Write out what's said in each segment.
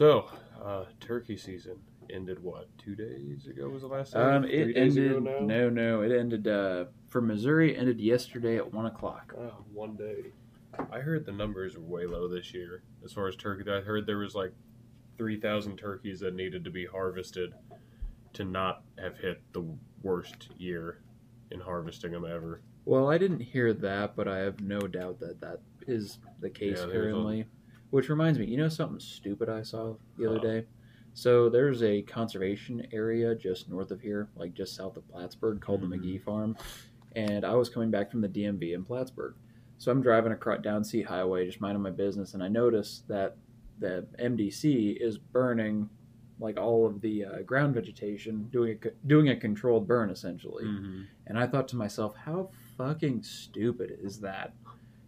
So, uh, turkey season ended what? Two days ago was the last time. Um, it days ended. ago now. No, no, it ended. Uh, for Missouri, it ended yesterday at one o'clock. Oh, one day. I heard the numbers were way low this year as far as turkey. I heard there was like three thousand turkeys that needed to be harvested to not have hit the worst year in harvesting them ever. Well, I didn't hear that, but I have no doubt that that is the case Yeah, currently. Which reminds me, you know something stupid I saw the other Huh. day? So there's a conservation area just north of here, like just south of Plattsburgh, called Mhm. the McGee Farm. And I was coming back from the DMV in Plattsburgh. So I'm driving across down C Highway, just minding my business, and I noticed that the MDC is burning like all of the uh, ground vegetation, doing a, doing a controlled burn essentially. Mm-hmm. And I thought to myself, how fucking stupid is that?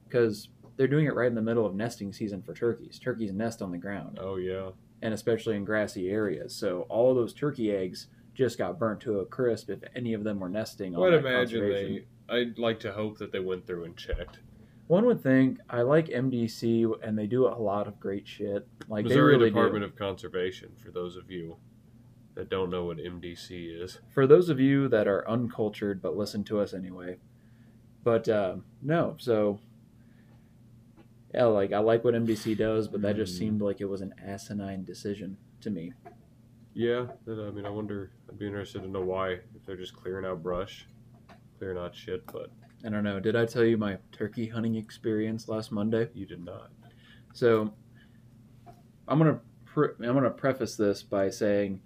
Because they're doing it right in the middle of nesting season for turkeys. Turkeys nest on the ground, Oh yeah. and especially in grassy areas. So all those turkey eggs just got burnt to a crisp if any of them were nesting on I'd imagine they. I'd like to hope that they went through and checked. One would think I like MDC, and they do a lot of great shit. Like Missouri really Department do. of Conservation. For those of you that don't know what MDC is, For those of you that are uncultured but listen to us anyway. But uh, no, so yeah, like I like what MDC does, but that just Mhm. seemed like it was an asinine decision to me. yeah. That, I mean, I wonder. I'd be interested to know why. If they're just clearing out brush, clearing out shit, but I don't know. Did I tell you my turkey hunting experience last Monday? you did not. So I'm gonna pre- I'm gonna preface this by saying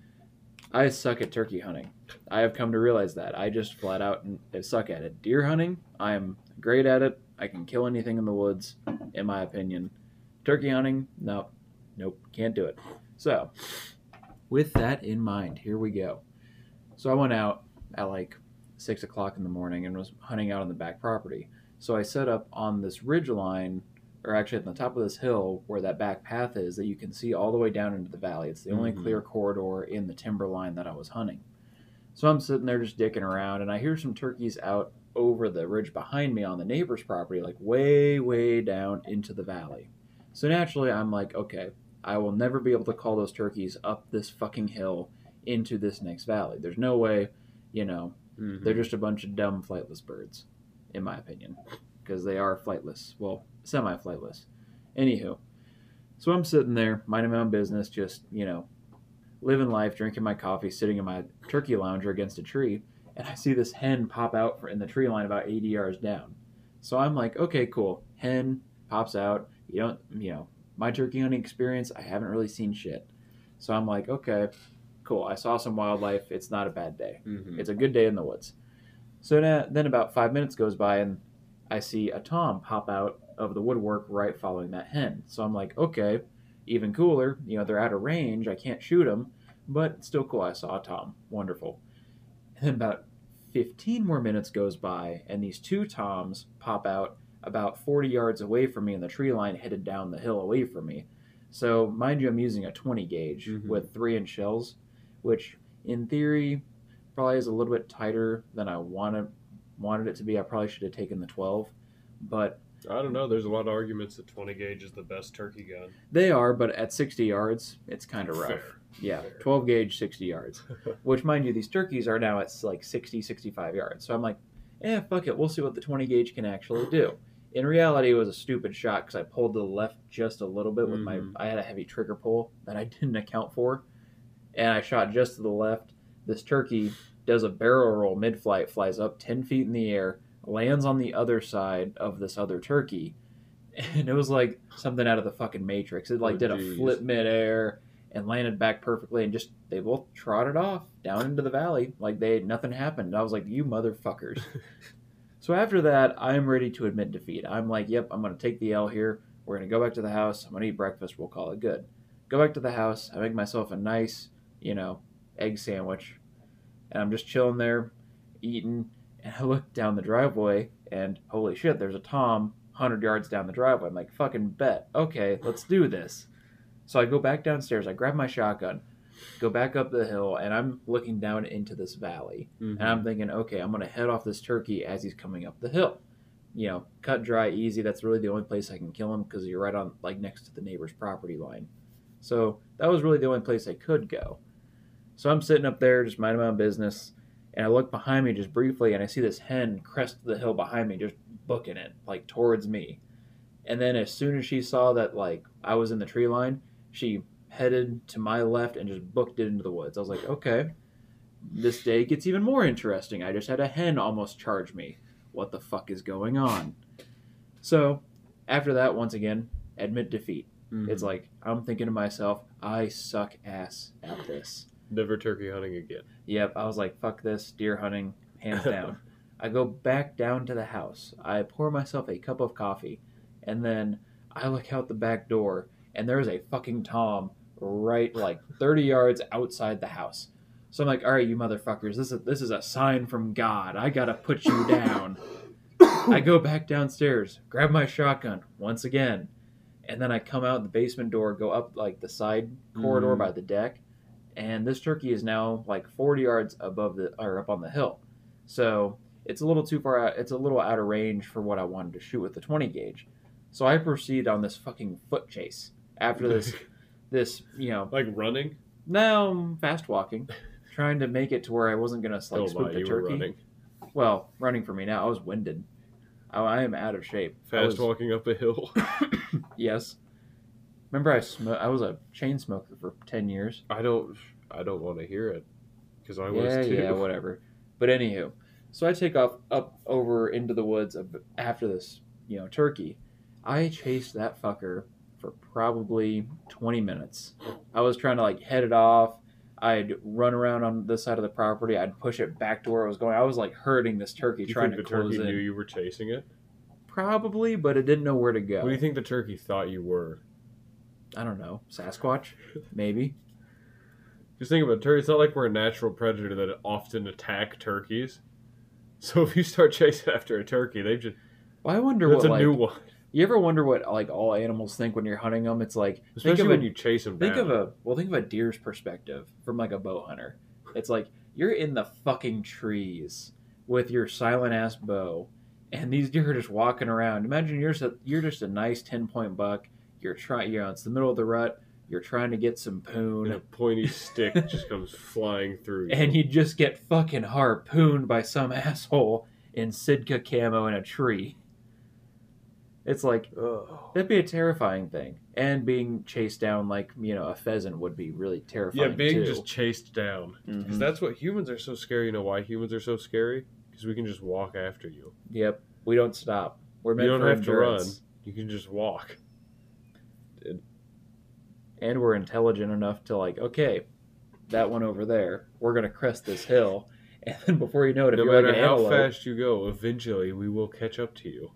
I suck at turkey hunting. I have come to realize that I just flat out suck at it. Deer hunting, I am great at it. I can kill anything in the woods, in my opinion. Turkey hunting, no, nope, can't do it. So, with that in mind, here we go. So I went out at like six o'clock in the morning and was hunting out on the back property. So I set up on this ridge line or actually at the top of this hill where that back path is that you can see all the way down into the valley. It's the only Mhm. clear corridor in the timber line that I was hunting. So I'm sitting there just dicking around and I hear some turkeys out over the ridge behind me on the neighbor's property, like way, way down into the valley. So naturally, I'm like, okay, I will never be able to call those turkeys up this fucking hill into this next valley. There's no way, you know, Mhm. they're just a bunch of dumb flightless birds, in my opinion, because they are flightless. Well, semi-flightless. Anywho, so I'm sitting there minding my own business, just you know, living life, drinking my coffee, sitting in my turkey lounger against a tree, and I see this hen pop out for, in the tree line about 80 yards down. So I'm like, okay, cool. Hen pops out. You don't, you know, my turkey hunting experience, I haven't really seen shit. So I'm like, okay, cool. I saw some wildlife. It's not a bad day. Mhm. It's a good day in the woods. So na- then about five minutes goes by and I see a tom pop out of the woodwork right following that hen. So I'm like, okay, even cooler. You know, they're out of range. I can't shoot them, but still cool. I saw a tom. Wonderful. And then about 15 more minutes goes by and these two toms pop out about 40 yards away from me in the tree line headed down the hill away from me. So mind you, I'm using a 20 gauge Mhm. with three inch shells, which in theory probably is a little bit tighter than I wanted wanted it to be. I probably should have taken the 12, but I don't know. There's a lot of arguments that 20 gauge is the best turkey gun. they are. But at 60 yards, it's kind of rough. Fair. Yeah, Fair. 12 gauge, 60 yards. Which, mind you, these turkeys are now at like 60, 65 yards. So I'm like, eh, fuck it. We'll see what the 20 gauge can actually do. In reality, it was a stupid shot because I pulled to the left just a little bit with Mhm. my. I had a heavy trigger pull that I didn't account for, and I shot just to the left. This turkey does a barrel roll mid flight, flies up 10 feet in the air, lands on the other side of this other turkey, and it was like something out of the fucking Matrix. It like Oh, did a geez. flip midair and landed back perfectly, and just they both trotted off down into the valley like they nothing happened. I was like, you motherfuckers. so after that, I'm ready to admit defeat. I'm like, yep, I'm gonna take the L here. We're gonna go back to the house. I'm gonna eat breakfast. We'll call it good. Go back to the house. I make myself a nice, you know, egg sandwich, and I'm just chilling there, eating. And I look down the driveway, and holy shit, there's a Tom 100 yards down the driveway. I'm like, fucking bet. Okay, let's do this. So I go back downstairs. I grab my shotgun, go back up the hill, and I'm looking down into this valley. Mhm. And I'm thinking, okay, I'm going to head off this turkey as he's coming up the hill. You know, cut dry, easy. That's really the only place I can kill him because you're right on, like, next to the neighbor's property line. So that was really the only place I could go. So I'm sitting up there just minding my own business, and I look behind me just briefly, and I see this hen crest the hill behind me, just booking it like towards me. And then as soon as she saw that like I was in the tree line, she headed to my left and just booked it into the woods. I was like, okay, this day gets even more interesting. I just had a hen almost charge me. What the fuck is going on? So after that, once again, admit defeat. Mhm. It's like I'm thinking to myself, I suck ass at this. Never turkey hunting again. Yep, I was like, fuck this, deer hunting, hands down. I go back down to the house. I pour myself a cup of coffee, and then I look out the back door, and there's a fucking Tom right like 30 yards outside the house. So I'm like, all right, you motherfuckers, this is this is a sign from God. I gotta put you down. I go back downstairs, grab my shotgun once again, and then I come out the basement door, go up like the side corridor Mhm. by the deck, and this turkey is now like 40 yards above the or up on the hill. So it's a little too far out. It's a little out of range for what I wanted to shoot with the 20 gauge. So I proceed on this fucking foot chase after this this you know like running. now I'm fast walking, trying to make it to where I wasn't gonna like Don't spook the turkey. running. Well, running for me now. I was winded. I, I am out of shape. Fast was- walking up a hill. Yes. Remember, I sm- I was a chain smoker for ten years. I don't. I don't want to hear it because I was too. yeah, whatever. But anywho, so I take off up over into the woods of, after this, you know, turkey. I chased that fucker for probably twenty minutes. I was trying to like head it off. I'd run around on this side of the property. I'd push it back to where it was going. I was like hurting this turkey, you trying think to the close turkey in. knew you were chasing it? Probably, but it didn't know where to go. What do you think the turkey thought you were? I don't know. Sasquatch, maybe. Just think about turkey. It's not like we're a natural predator that often attack turkeys. So if you start chasing after a turkey, they just Well, I wonder that's what a like. new one. You ever wonder what like all animals think when you're hunting them? It's like think Especially of when a, you chase them think down. of a well, think of a deer's perspective from like a bow hunter. It's like you're in the fucking trees with your silent ass bow, and these deer are just walking around. Imagine you're just a, you're just a nice ten point buck. You're trying, you know, it's the middle of the rut. You're trying to get some poon. and a pointy stick just comes flying through. and you just get fucking harpooned by some asshole in Sitka camo in a tree. It's like Oh. That'd be a terrifying thing, and being chased down like you know a pheasant would be really terrifying. Yeah, being too. just chased down. Because Mhm. that's what humans are so scary. You know why humans are so scary? Because we can just walk after you. Yep, we don't stop. We're You don't have to run. You can just walk. And we're intelligent enough to like, okay, that one over there, we're gonna crest this hill, and then before you know it, if No you're matter like an how antelope, fast you go, eventually we will catch up to you.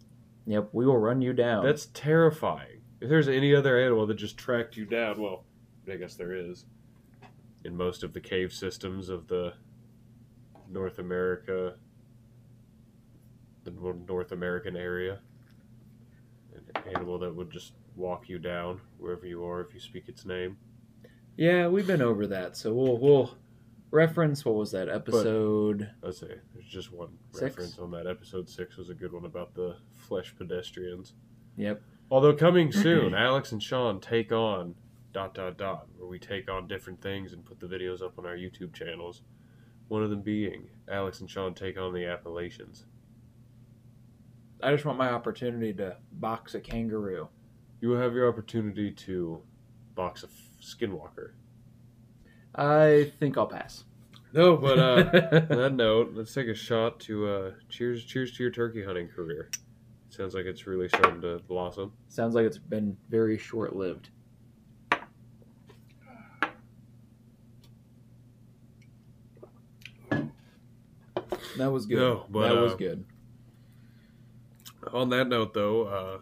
yep, we will run you down. That's terrifying. If there's any other animal that just tracked you down, well, I guess there is. In most of the cave systems of the North America, the North American area, an animal that would just walk you down wherever you are if you speak its name. yeah, we've been over that, so we'll we'll reference what was that episode? Let's say there's just one Six? reference on that. Episode six was a good one about the flesh pedestrians. Yep. Although coming soon, Alex and Sean take on dot dot dot, where we take on different things and put the videos up on our YouTube channels. One of them being Alex and Sean take on the Appalachians. I just want my opportunity to box a kangaroo. You will have your opportunity to box a f- skinwalker. I think I'll pass. No, but uh, on that note, let's take a shot to uh, cheers. Cheers to your turkey hunting career. Sounds like it's really starting to blossom. Sounds like it's been very short lived. That was good. No, but, that was uh, good. On that note, though, uh,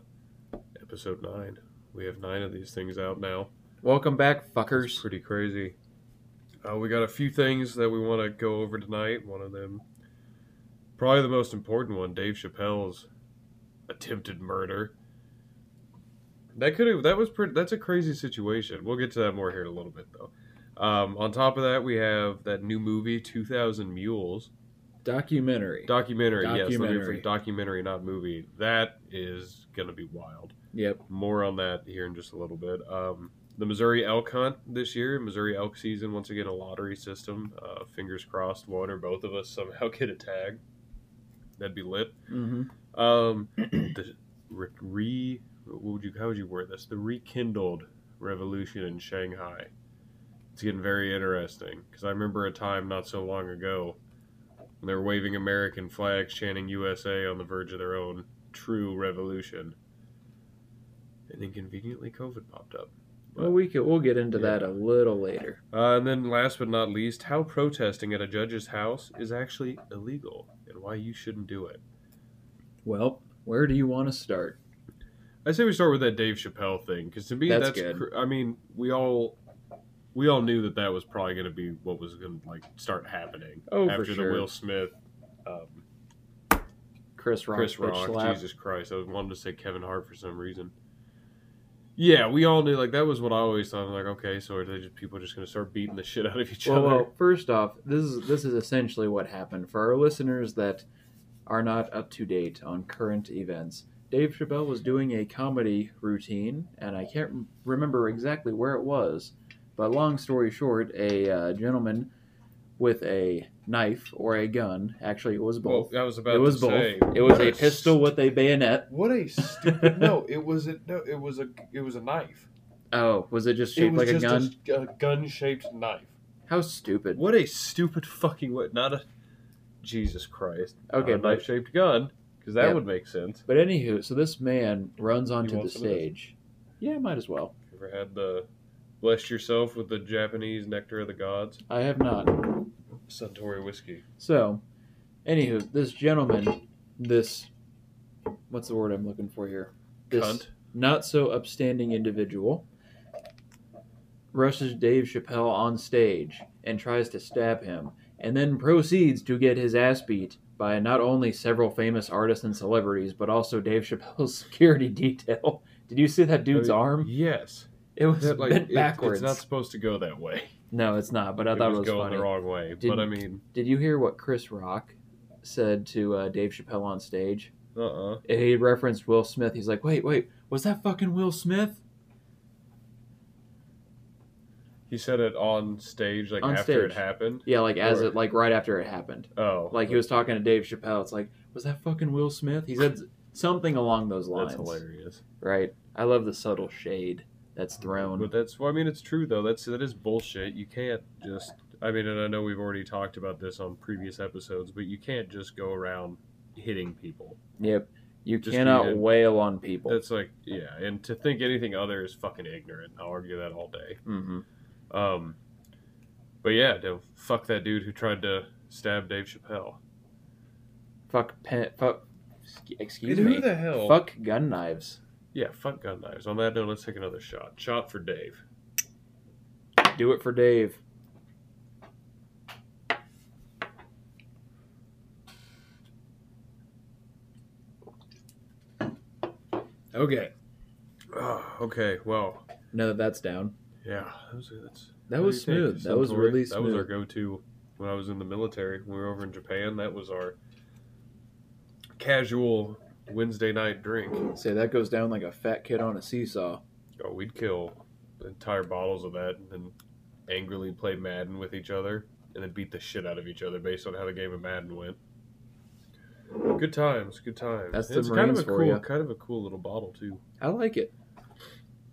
episode nine. We have nine of these things out now. Welcome back, It's fuckers. pretty crazy. Uh, we got a few things that we want to go over tonight. One of them, probably the most important one, Dave Chappelle's attempted murder. That could have. That was pretty. That's a crazy situation. We'll get to that more here in a little bit, though. Um, on top of that, we have that new movie, Two Thousand Mules. Documentary. Documentary, yes. Documentary. rephrase, documentary, not movie. That is gonna be wild. Yep. More on that here in just a little bit. Um, the Missouri elk hunt this year, Missouri elk season. Once again, a lottery system. Uh, fingers crossed, one or both of us somehow get a tag. That'd be lit. Mm-hmm. Um, the re, re what would you how would you word this? The rekindled revolution in Shanghai. It's getting very interesting because I remember a time not so long ago when they were waving American flags, chanting USA on the verge of their own true revolution. And then conveniently, COVID popped up. Well, we could, we'll get into Yeah. that a little later. Uh, and then, last but not least, how protesting at a judge's house is actually illegal and why you shouldn't do it. Well, where do you want to start? I say we start with that Dave Chappelle thing because to me That's that's, good. cr- I mean we all we all knew that that was probably going to be what was going to like start happening Oh, after sure. the Will Smith, um, Chris Rock. Chris Rock. Jesus Christ! I wanting to say Kevin Hart for some reason. Yeah, we all knew like that was what I always thought. I'm like, okay, so are they just people just going to start beating the shit out of each Well, other? well, first off, this is this is essentially what happened for our listeners that are not up to date on current events. Dave Chappelle was doing a comedy routine, and I can't remember exactly where it was. But long story short, a uh, gentleman with a knife or a gun. Actually, it was Well, both. I was about it was both. say it was a pistol with a bayonet. What a stupid no! It was a no. It was a it was a knife. Oh, was it just It shaped was like a gun? a, a gun-shaped knife. How stupid. What a stupid fucking what? Not a Jesus Christ. Okay, not a knife-shaped gun because that Yeah. would make sense. but anywho, so this man runs onto the some of this? stage. Yeah, might as well. Ever had the blessed yourself with the Japanese nectar of the gods? I have not. Suntory whiskey. So, anywho, this gentleman, this what's the word I'm looking for here? This Cunt. not so upstanding individual rushes Dave Chappelle on stage and tries to stab him, and then proceeds to get his ass beat by not only several famous artists and celebrities, but also Dave Chappelle's security detail. Did you see that dude's I mean, arm? Yes. It was That, like, bent it- backwards. it's not supposed to go that way. No, it's not. But I it thought was it was going funny. the wrong way. Did- but I mean, Did you hear what Chris Rock said to uh, Dave Chappelle on stage? uh, uh He referenced Will Smith. He's like, "Wait, wait, was that fucking Will Smith?" He said it on stage, like On after it happened. Yeah, like as Or- it like right after it happened. Oh, Like he was talking to Dave Chappelle. It's like, was that fucking Will Smith? He said something along those lines. That's hilarious. Right. I love the subtle shade that's thrown. But that's well, I mean, it's true though. That's that is bullshit. You can't just. I mean, and I know we've already talked about this on previous episodes, but you can't just go around hitting people. Yep. You Just cannot treat it- wail on people. That's like, yeah, and to think anything other is fucking ignorant. I'll argue that all day. hmm Um, but yeah, no, fuck that dude who tried to stab Dave Chappelle. Fuck pen. Fuck. Excuse And me. who the hell? Fuck gun knives. Yeah, fuck gun knives. On that note, let's take another shot. Shot for Dave. Do it for Dave. Okay. Oh, okay, well, Now that that's down. yeah, that was that's That was do you think, smooth. That was Suntory? really That was our go-to when I was in the military. When we were over in Japan, that was our casual Wednesday night drink. Say that goes down like a fat kid on a seesaw. Oh, we'd kill entire bottles of that and then angrily play Madden with each other and then beat the shit out of each other based on how the game of Madden went. Good times, good times. That's the it's kind of a cool, ya. kind of a cool little bottle too. I like it.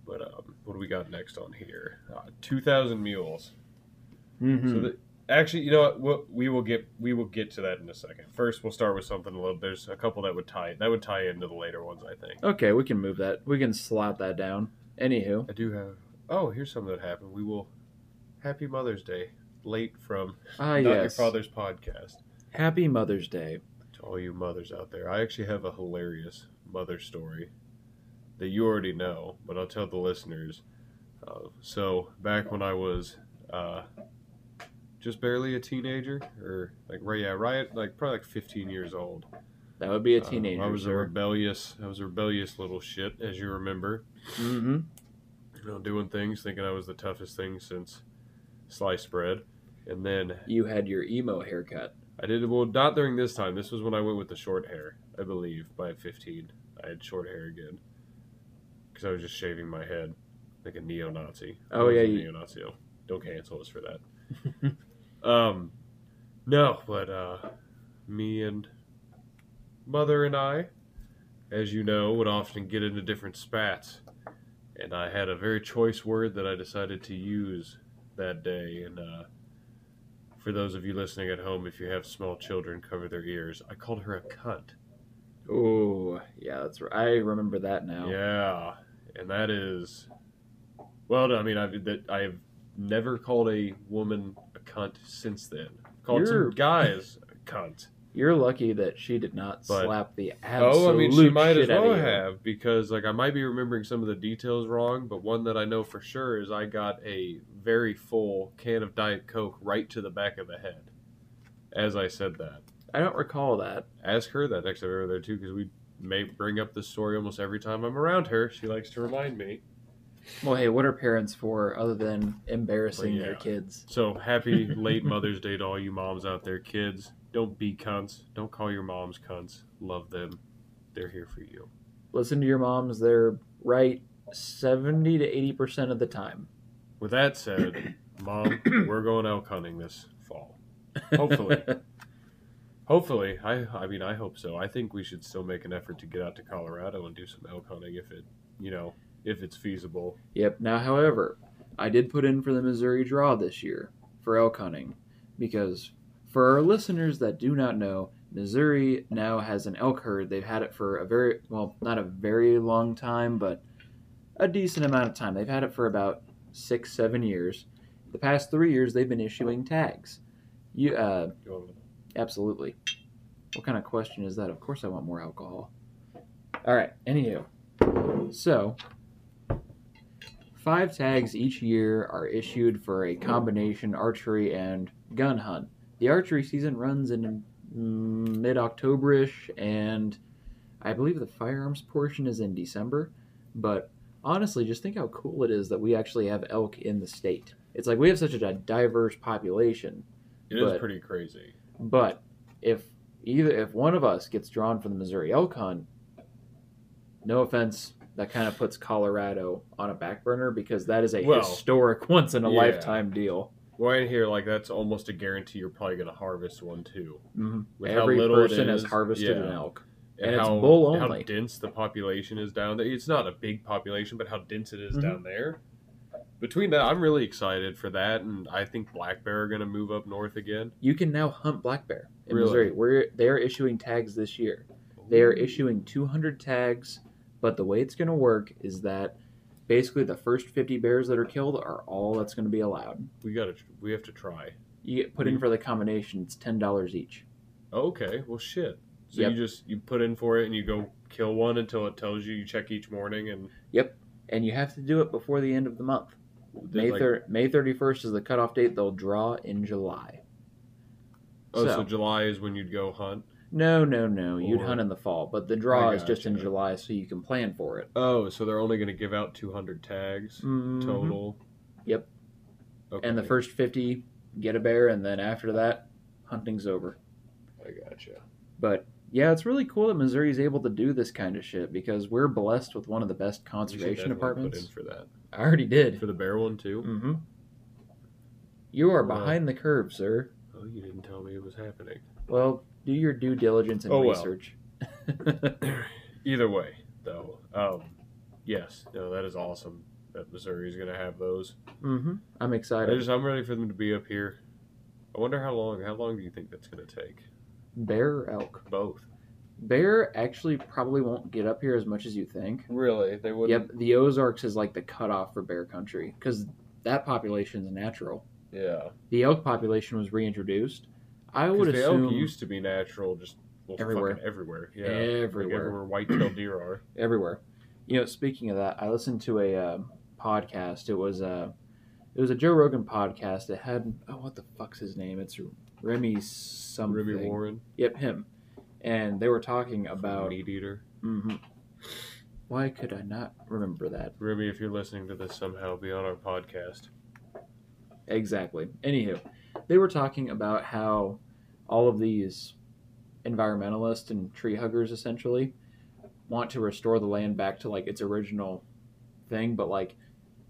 But um, what do we got next on here? Uh, Two thousand mules. Mm-hmm. So the, actually, you know what? We'll, we will get we will get to that in a second. First, we'll start with something a little. There's a couple that would tie that would tie into the later ones. I think. okay, we can move that. We can slot that down. Anywho, I do have. Oh, here's something that happened. We will. Happy Mother's Day, late from ah Not Your yes. Father's podcast. Happy Mother's Day. To all you mothers out there, I actually have a hilarious mother story that you already know, but I'll tell the listeners. Uh, so back when I was uh, just barely a teenager, or like right, yeah, right, like probably like 15 years old. That would be a Um, teenager. I was a rebellious, I was a rebellious little shit, as you remember. mm-hmm. You know, doing things, thinking I was the toughest thing since sliced bread, and then You had your emo haircut. I did well not during this time. This was when I went with the short hair, I believe. By 15, I had short hair again because I was just shaving my head. like a neo-Nazi. Oh, yeah, you- neo-Nazi. Don't cancel us for that. um, no, but uh, me and mother and I, as you know, would often get into different spats, and I had a very choice word that I decided to use that day. And uh, for those of you listening at home, if you have small children, cover their ears. I called her a cunt. Oh, yeah, that's right. I remember that now. Yeah, and that is, well, I mean, I've that I've never called a woman cunt since then. Called You're- some guys a cunt. You're lucky that she did not But- slap the absolute Oh, I mean, she might shit as out well of you. have because, like, I might be remembering some of the details wrong, but one that I know for sure is I got a very full can of Diet Coke right to the back of the head. As I said that, I don't recall that. ask her that next time we're there too, because we may bring up this story almost every time I'm around her. She likes to remind me. Well, hey, what are parents for other than embarrassing Well, their kids? So happy late Mother's Day to all you moms out there, kids. Don't be cunts. Don't call your moms cunts. Love them. They're here for you. Listen to your moms; they're right seventy to eighty percent of the time. With that said, mom, we're going elk hunting this fall. Hopefully. Hopefully, I I mean I hope so. I think we should still make an effort to get out to Colorado and do some elk hunting if it, you know, if it's feasible. Yep. Now, however, I did put in for the Missouri draw this year for elk hunting because for our listeners that do not know, Missouri now has an elk herd. They've had it for a very well, not a very long time, but a decent amount of time. They've had it for about six, seven years. The past three years, they've been issuing tags. You, uh, absolutely. What kind of question is that? Of course, I want more alcohol. All right. Anywho, so Five tags each year are issued for a combination archery and gun hunt. The archery season runs in mm, mid Octoberish, and I believe the firearms portion is in December. But honestly, just think how cool it is that we actually have elk in the state. It's like we have such a diverse population. It is But- pretty crazy. But if either if one of us gets drawn for the Missouri elk hunt, no offense, that kind of puts Colorado on a back burner because that is a Well, historic once in a yeah. lifetime deal. Well, in here, like that's almost a guarantee you're probably going to harvest one too. Mm-hmm. Every person has harvested yeah. an elk. And, And it's how, bull how dense the population is down there. It's not a big population, but how dense it is Mhm. down there. Between that, I'm really excited for that, and I think black bear are going to move up north again. You can now hunt black bear in Really? Missouri. We're they are issuing tags this year. They are issuing 200 tags, but the way it's going to work is that basically the first 50 bears that are killed are all that's going to be allowed. We got to. We have to try. You get put in mm-hmm. for the combination. It's ten dollars each. Okay. Well, shit. So Yep. you just you put in for it, and you go kill one until it tells you. You check each morning, and Yep, and you have to do it before the end of the month. May like- thir- May thirty first is the cutoff date. They'll draw in July. Oh, so, so- July is when you'd go hunt. No, no, no. You'd Or- hunt in the fall, but the draw I is just in gotcha. July, so you can plan for it. Oh, so they're only going to give out 200 tags Mhm. total. Yep. Okay. And the first fifty get a bear, and then after that, hunting's over. I gotcha. But yeah, it's really cool that Missouri's able to do this kind of shit because we're blessed with one of the best should conservation definitely departments. Put in for that I already did. for the bear one too. Mm-hmm. You are behind the curve, sir. Oh, you didn't tell me it was happening. Well, do your due diligence and Oh, well. research. Either way, though, um, yes, no, that is awesome that Missouri is going to have those. mm-hmm. I'm I excited. just, I'm ready for them to be up here. I wonder how long. How long do you think that's going to take? Bear or elk? Both. Bear actually probably won't get up here as much as you think. Really? They would. Yep, the Ozarks is like the cutoff for bear country because that population is natural. Yeah. The elk population was reintroduced. I would the assume elk used to be natural, just well, Everywhere. everywhere. Yeah. Everywhere. Like everywhere white-tailed deer are. everywhere. You know, speaking of that, I listened to a uh, podcast. It was a it was a Joe Rogan podcast. It had oh, what the fuck's his name? It's Remy something. Remy Warren, Yep, him. And they were talking about. meat eater. Mhm. Why could I not remember that? Remy, if you're listening to this somehow, be on our podcast. Exactly. Anywho, they were talking about how all of these environmentalists and tree huggers essentially want to restore the land back to like its original thing, but like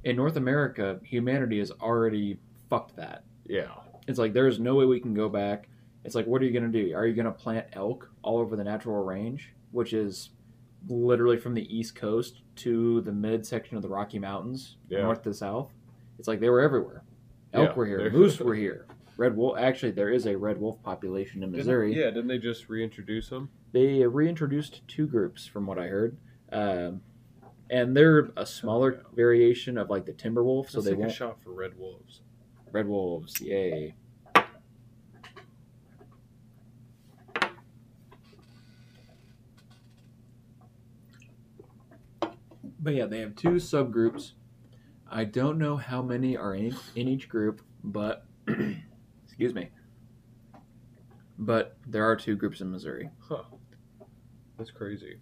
in North America, humanity has already fucked that. Yeah. It's like there's no way we can go back. It's like, what are you gonna do? Are you gonna plant elk all over the natural range, which is literally from the east coast to the mid section of the Rocky Mountains, Yeah. north to south? It's like they were everywhere. Elk Yeah, were here, moose were here, red wolf. Actually, there is a red wolf population in Missouri. Didn't, yeah, didn't they just reintroduce them? They reintroduced two groups, from what I heard, um, and they're a smaller variation of like the timber wolf, so Let's they take a won't shot for red wolves. red wolves. Yay! But yeah, they have two subgroups. I don't know how many are in, in each group, but excuse me. But there are two groups in Missouri. Huh. That's crazy.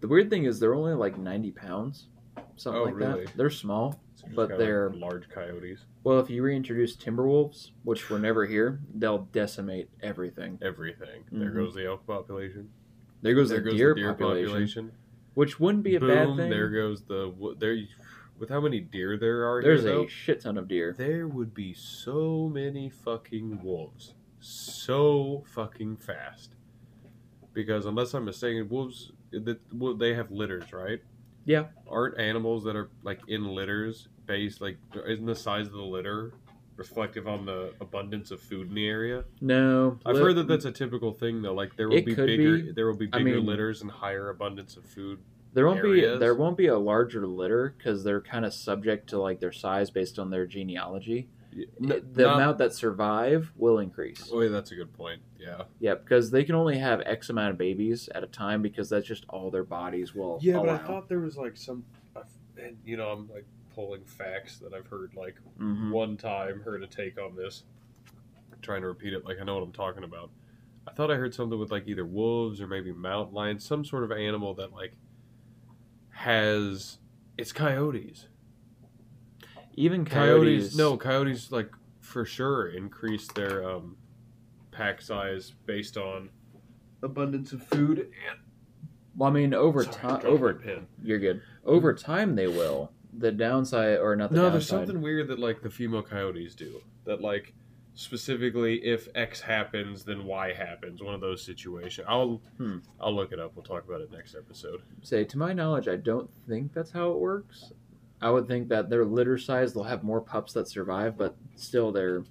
The weird thing is they're only like 90 pounds, something Oh, like really? that. They're small. So But kinda like they're- large coyotes. Well, if you reintroduce timber wolves, which were never here, they'll decimate everything. Everything. There Mhm. goes the elk population. There goes there the goes deer, the deer population, population. which wouldn't be a Boom. bad thing. There goes the there. With how many deer there are There's here, a though, shit ton of deer. there would be so many fucking wolves, so fucking fast. Because unless I'm mistaken, wolves that well, they have litters, right? Yeah. Aren't animals that are like in litters based like isn't the size of the litter reflective on the abundance of food in the area? No, I've heard that that's a typical thing though. Like there will It be could bigger, be. there will be I bigger mean- litters and higher abundance of food. There won't areas. be there won't be a larger litter because they're kind of subject to like their size based on their genealogy. N- the not- amount that survive will increase. Oh, yeah, that's a good point. Yeah. Yeah, because they can only have X amount of babies at a time because that's just all their bodies will Yeah, allow. but I thought there was like some, and you know, I'm like pulling facts that I've heard like Mhm. one time, heard a take on this. trying to repeat it like I know what I'm talking about. I thought I heard something with like either wolves or maybe mountain lions, some sort of animal that like has it's coyotes. Even Coyotes, coyotes, no, coyotes like for sure increase their um, pack size based on abundance of food and Well, I mean, over time, over you're good. Over time, they will. The downside, or not the no, there's something weird that like the female coyotes do. That like specifically if X happens, then Y happens. One of those situations. I'll Hmm. I'll look it up. We'll talk about it next episode. Say, to my knowledge, I don't think that's how it works. I would think that their litter size, they'll have more pups that survive, but still their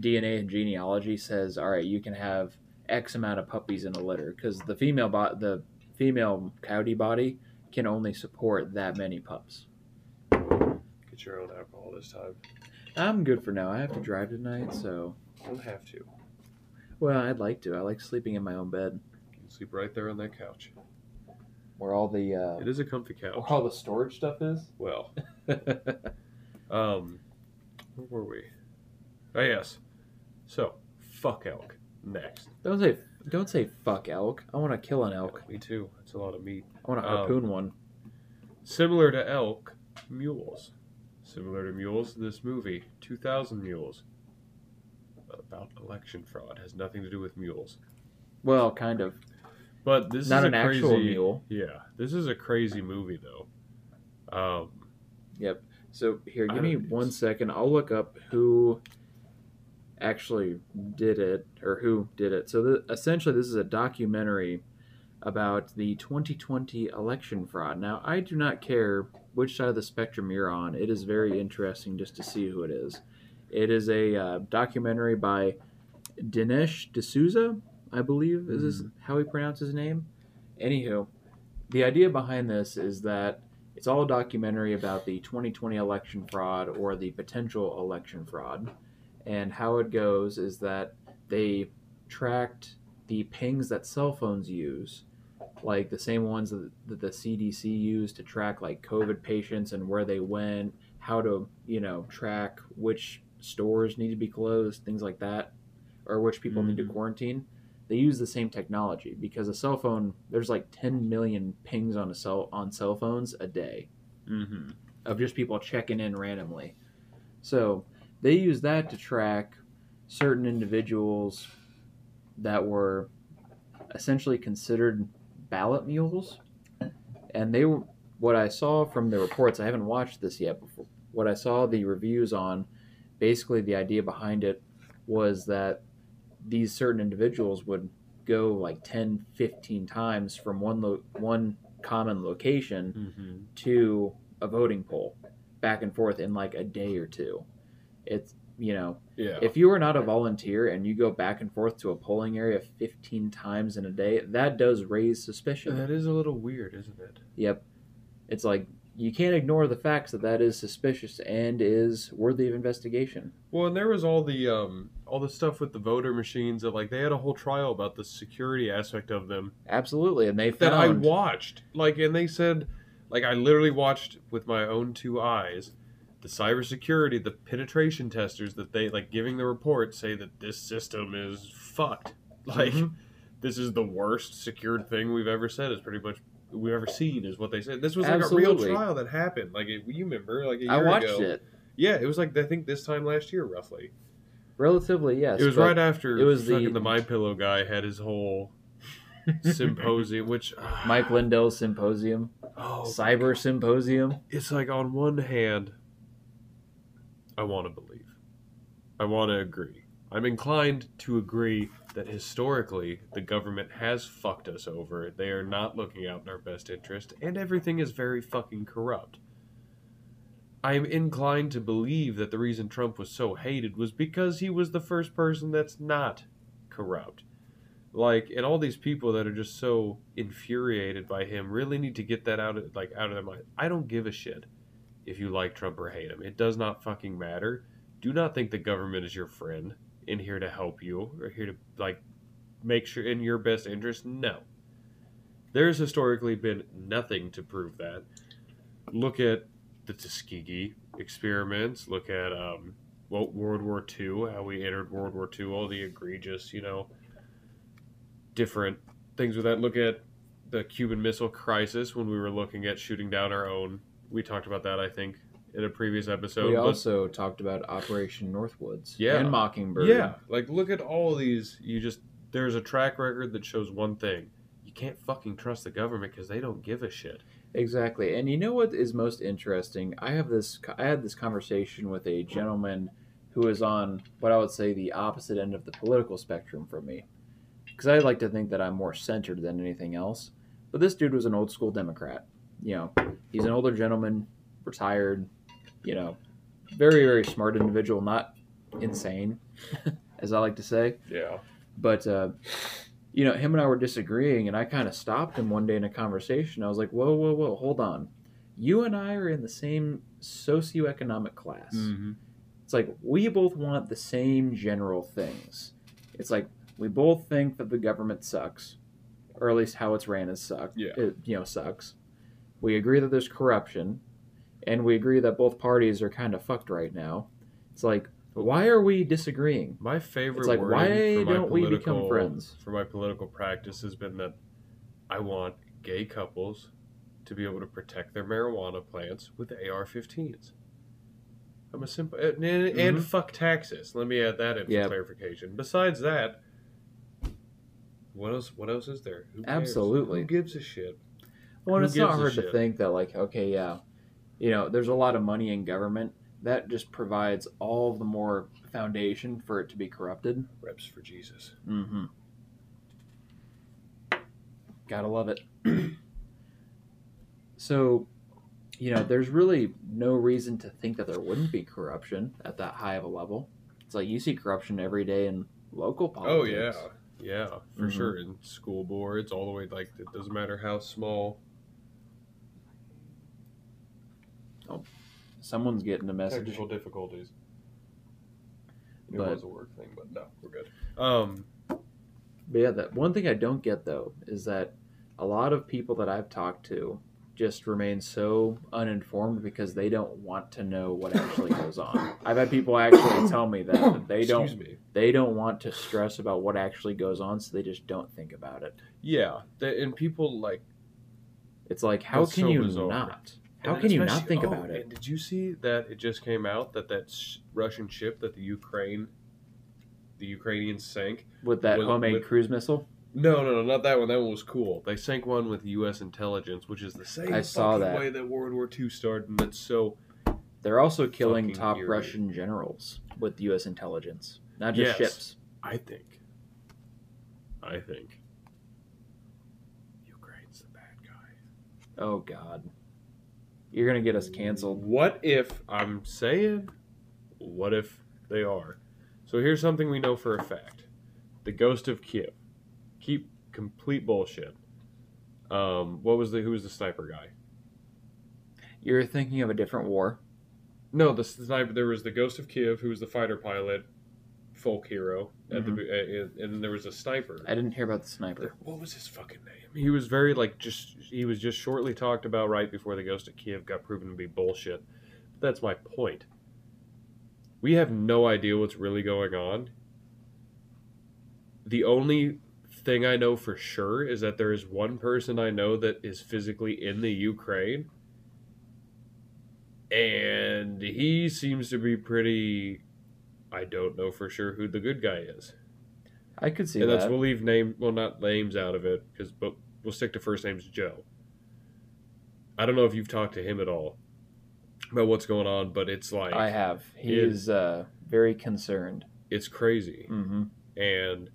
DNA and genealogy says, all right, you can have X amount of puppies in a litter because the female bot, the female coyote body can only support that many pups. Get your own alcohol this time. I'm good for now. I have to drive tonight, so You don't have to. Well, I'd like to. I like sleeping in my own bed can sleep right there on that couch. where all the uh, It is a comfy couch. where all the storage stuff is. Well, um, where were we? Oh yes. So, fuck elk. Next. don't say don't say fuck elk. I want to kill an elk. Me too. That's a lot of meat. I want to Um, harpoon one. Similar to elk, mules. Similar to mules, this movie, 2000 Mules. About election fraud. Has nothing to do with mules. Well, kind of. But this Not is an a crazy, actual mule. Yeah, this is a crazy movie though. Um, Yep. So here, give me one second. I'll look up who actually did it or who did it. So the, essentially, this is a documentary about the 2020 election fraud. Now, I do not care which side of the spectrum you're on. It is very interesting just to see who it is. It is a uh, documentary by Dinesh D'Souza, I believe is this how he pronounces his name. Anywho, the idea behind this is that it's all a documentary about the 2020 election fraud or the potential election fraud. And how it goes is that they tracked the pings that cell phones use, like the same ones that, that the CDC used to track like COVID patients and where they went, how to, you know, track which stores need to be closed, things like that, or which people need to Mhm. quarantine. They use the same technology because a cell phone, there's like 10 million pings on a cell on cell phones a day mm-hmm. of just people checking in randomly. So they use that to track certain individuals that were essentially considered ballot mules. And they were what I saw from the reports, I haven't watched this yet before what I saw the reviews on, basically the idea behind it was that these certain individuals would go like 10, 15 times from one lo- one common location Mm-hmm. to a voting poll back and forth in like a day or two. It's, you know, Yeah. if you are not a volunteer and you go back and forth to a polling area 15 times in a day, that does raise suspicion. that is a little weird, isn't it? Yep. It's like you can't ignore the facts that that is suspicious and is worthy of investigation. Well, and there was all the um all the stuff with the voter machines that like they had a whole trial about the security aspect of them Absolutely, and they that I watched. Like, and they said, like, I literally watched with my own two eyes the cybersecurity, the penetration testers that they like giving the report say that this system is fucked. Like, Mhm. this is the worst secured thing we've ever said. Is pretty much we've ever seen. Is what they said. This was like a real trial that happened. Like, it, you remember, like a year I watched ago. it Yeah, it was like I think this time last year, roughly. relatively. Yes, it was right after it was the- the My Pillow guy had his whole symposium, which Mike Lindell's symposium, oh, cyber symposium. it's like on one hand, I want to believe, I want to agree. I'm inclined to agree that historically the government has fucked us over. They are not looking out in our best interest, and everything is very fucking corrupt. I'm inclined to believe that the reason Trump was so hated was because he was the first person that's not corrupt. Like, and all these people that are just so infuriated by him really need to get that out of like out of their mind. I don't give a shit if you like Trump or hate him. It does not fucking matter. Do not think the government is your friend in here to help you or here to like make sure in your best interest. No. There's historically been nothing to prove that. Look at the Tuskegee experiments. Look at um, well, World War II, how we entered World War II, all the egregious, you know, different things with that. Look at the Cuban Missile Crisis when we were looking at shooting down our own. We talked about that, I think, in a previous episode. we but- also talked about Operation Northwoods Yeah. and Mockingbird. yeah, like look at all of these. You just there's a track record that shows one thing: you can't fucking trust the government because they don't give a shit. Exactly. And you know what is most interesting? I have this I had this conversation with a gentleman who is on what I would say the opposite end of the political spectrum from me. Cuz I like to think that I'm more centered than anything else. But this dude was an old school democrat. You know, he's an older gentleman, retired, you know, very very smart individual, not insane as I like to say. Yeah, But uh, you know, him and I were disagreeing, and I kind of stopped him one day in a conversation. I was like, "Whoa, whoa, whoa, hold on! You and I are in the same socioeconomic class. mm-hmm. It's like we both want the same general things. It's like we both think that the government sucks, or at least how it's ran is suck. Yeah. it, you know, sucks. We agree that there's corruption, and we agree that both parties are kind of fucked right now. It's like, why are we disagreeing? my favorite. It's like, why for my don't we become political- friends? For my political practice has been that I want gay couples to be able to protect their marijuana plants with AR-15s. I'm a simple and, and, Mhm. fuck taxes. Let me add that in for Yep. clarification. Besides that, what else? What else is there? Who? Absolutely. Who gives a shit? Well, it's not hard to think that, like, okay, yeah, you know, there's a lot of money in government that just provides all the more foundation for it to be corrupted. Reps for Jesus. Mm-hmm. Gotta love it. so, you know, there's really no reason to think that there wouldn't be corruption at that high of a level. It's like you see corruption every day in local politics. Oh yeah, yeah, for Mhm. sure. In school boards, all the way like it doesn't matter how small. Someone's getting a message. Technical difficulties. It But- was a work thing, but no, we're good. Um, But yeah, that one thing I don't get though is that a lot of people that I've talked to just remain so uninformed because they don't want to know what actually goes on. I've had people actually tell me that, that they excuse don't me. they don't want to stress about what actually goes on, so they just don't think about it. Yeah, the, and people like It's like how can so you bizarre. not? How can you not think oh, about it? did you see that it just came out that that sh- Russian ship that the Ukraine, the Ukrainians sank? With that homemade with- cruise missile? No, no, no, not that one. That one was cool. They sank one with U.S. intelligence, which is the same I saw that. way that World War II started, and that's so. They're also killing top eerie. Russian generals with U.S. intelligence, not just Yes. ships. I think. I think. Ukraine's the bad guy. Oh God, you're gonna get us canceled. What if I'm saying? What if they are? So here's something we know for a fact: the Ghost of Kiev. Keep complete bullshit. Um, what was the who was the sniper guy? You're thinking of a different war. No, the sniper. There was the Ghost of Kiev, who was the fighter pilot, folk hero, at the, uh, and then there was a sniper. I didn't hear about the sniper. What was his fucking name? He was very like just he was just shortly talked about right before the Ghost of Kiev got proven to be bullshit. But that's my point. We have no idea what's really going on. The only thing I know for sure is that there is one person I know that is physically in the Ukraine. And he seems to be pretty I don't know for sure who the good guy is. I could see And that's that. we'll leave name well not names out of it because but we'll stick to first names Joe. I don't know if you've talked to him at all about what's going on, but it's like I have. He It- is uh, very concerned. it's crazy, hmm and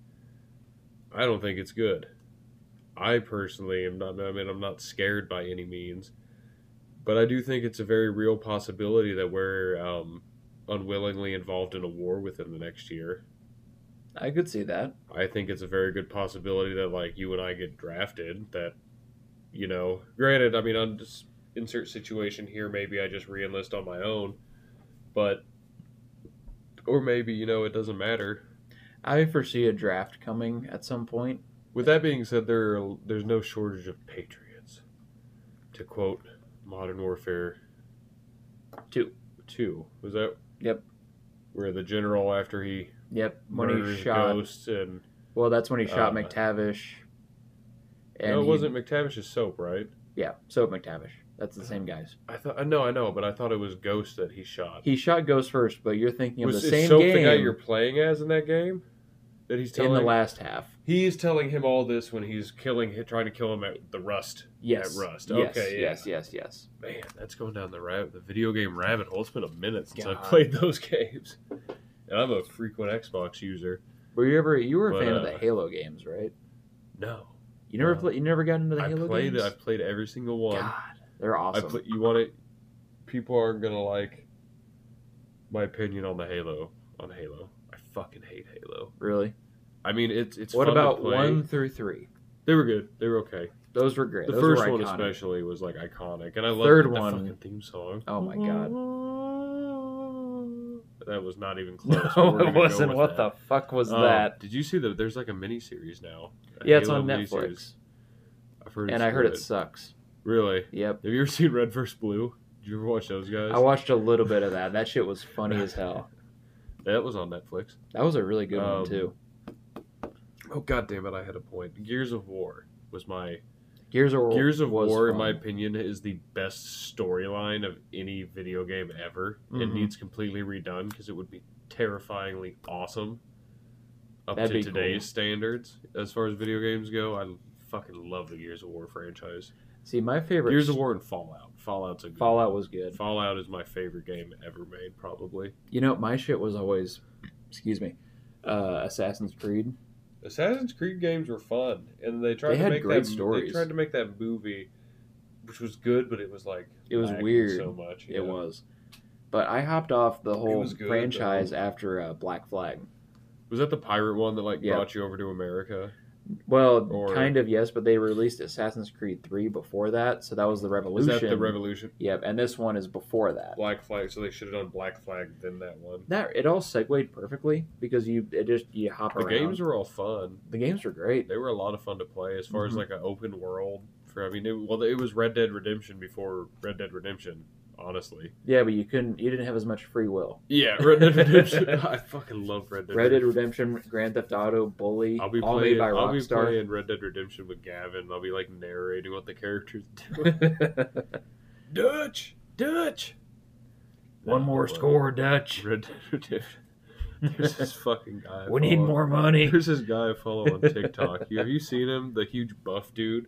I don't think it's good. I personally am not. I mean, I'm not scared by any means, but I do think it's a very real possibility that we're um, unwillingly involved in a war within the next year. I could see that. I think it's a very good possibility that like you and I get drafted. That you know, granted, I mean, on just insert situation here, maybe I just reenlist on my own, but or maybe you know it doesn't matter. I foresee a draft coming at some point. With that being said, there are, there's no shortage of patriots. To quote Modern Warfare Two. Two was that? Yep. Where the general after he Yep. When he shot. ghosts and Well, that's when he shot Uh, McTavish. And no, it he- wasn't McTavish's soap, right? Yeah. soap McTavish. That's the same guys. I thought I know, I know, but I thought it was Ghost that he shot. He shot Ghost first, but you're thinking of the is same Soap game the guy you're playing as in that game? That he's in telling the last half. He's telling him all this when he's killing, trying to kill him at the Rust. Yes. At Rust. Yes, Okay, yeah. Yes. Yes. Yes. Man, that's going down the rabbit, the video game rabbit hole. It's been a minute since I God. played those games, and I'm a frequent Xbox user. Were you ever? You were a But, fan of the uh, Halo games, right? No, You never no. played. You never got into the I Halo played. games. I've played every single one. God, they're I awesome. play, You want it? People aren't gonna like my opinion on the Halo. On Halo, I fucking hate Halo. really? I mean, it's it's. what about one through three? They were good. They were okay. Those were great. The Those first one iconic. especially was like iconic, and I love Third the one- fucking theme song. Oh my god. That was not even close. No, it wasn't. What that. the fuck was Um, that? Did you see that? There's like a mini series now. Yeah, it's on. Netflix, I've heard, and I heard good. it sucks. Really? Yep. Have you ever seen Red vs. Blue? Did you ever watch those guys? I watched a little bit of that. That shit was funny as hell. that was on Netflix. That was a really good Um, one too. Oh god damn it! I had a point. Gears of War was my Gears of War. Gears of War, in my opinion, is the best storyline of any video game ever. It Mhm. needs completely redone because it would be terrifyingly awesome up That'd to today's cool. standards as far as video games go. I fucking love the Gears of War franchise. See, my favorite Gears of War and Fallout. Fallout's a good Fallout was good. Fallout is my favorite game ever made, probably. You know, my shit was always, excuse me, uh, Assassin's Creed. Assassin's Creed games were fun, and they tried They to had make great that. stories. They tried to make that movie, which was good, but it was like It was weird. so much. It yeah. was. But I hopped off the whole good, franchise though. after uh, Black Flag. Was that the pirate one that like Yeah. brought you over to America? Well, Or- kind of yes, but they released Assassin's Creed 3 before that, so that was the Revolution. that the Revolution? Yep, and this one is before that. Black Flag. So they should have done Black Flag then that one. That it all segued perfectly because you it just you hop The around. games were all fun. the games were great. They were a lot of fun to play as far as Mhm. like an open world. For I mean, it, well, it was Red Dead Redemption before Red Dead Redemption. Honestly, Yeah, but you couldn't you didn't have as much free will. yeah, Red Dead Redemption. I fucking love Red Dead. Red Dead Redemption, Grand Theft Auto, Bully, I'll be all playing. made by I'll be playing Red Dead Redemption with Gavin. I'll be like narrating what the characters do. Dutch, Dutch. One more But score, Dutch. Red Dead Redemption. There's this fucking guy. We need follow- more money. There's this guy I follow on TikTok. Have you seen him? The huge buff dude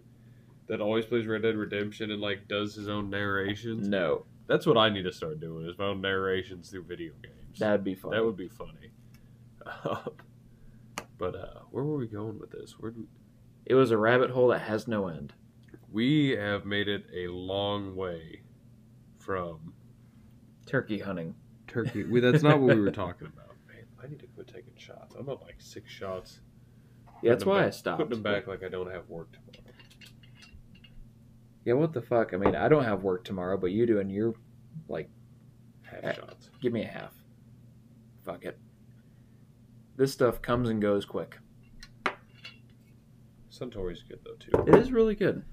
that always plays Red Dead Redemption and like does his own narrations. No. That's what I need to start doing is my own narrations through video games. That'd be fun. That would be funny. but uh, where were we going with this? Where we... It was a rabbit hole that has no end. we have made it a long way from Turkey hunting. turkey. We, that's not what we were talking about. Man, I need to quit taking shots. I'm at like six shots. Yeah, that's Putting them why I stopped. Putting them back like I don't have work tomorrow. Yeah, what the fuck? I mean, I don't have work tomorrow, but you do, and you're like, Half Uh, shots. give me a half. Fuck it. This stuff comes and goes quick. Suntory's good though too. It is really good.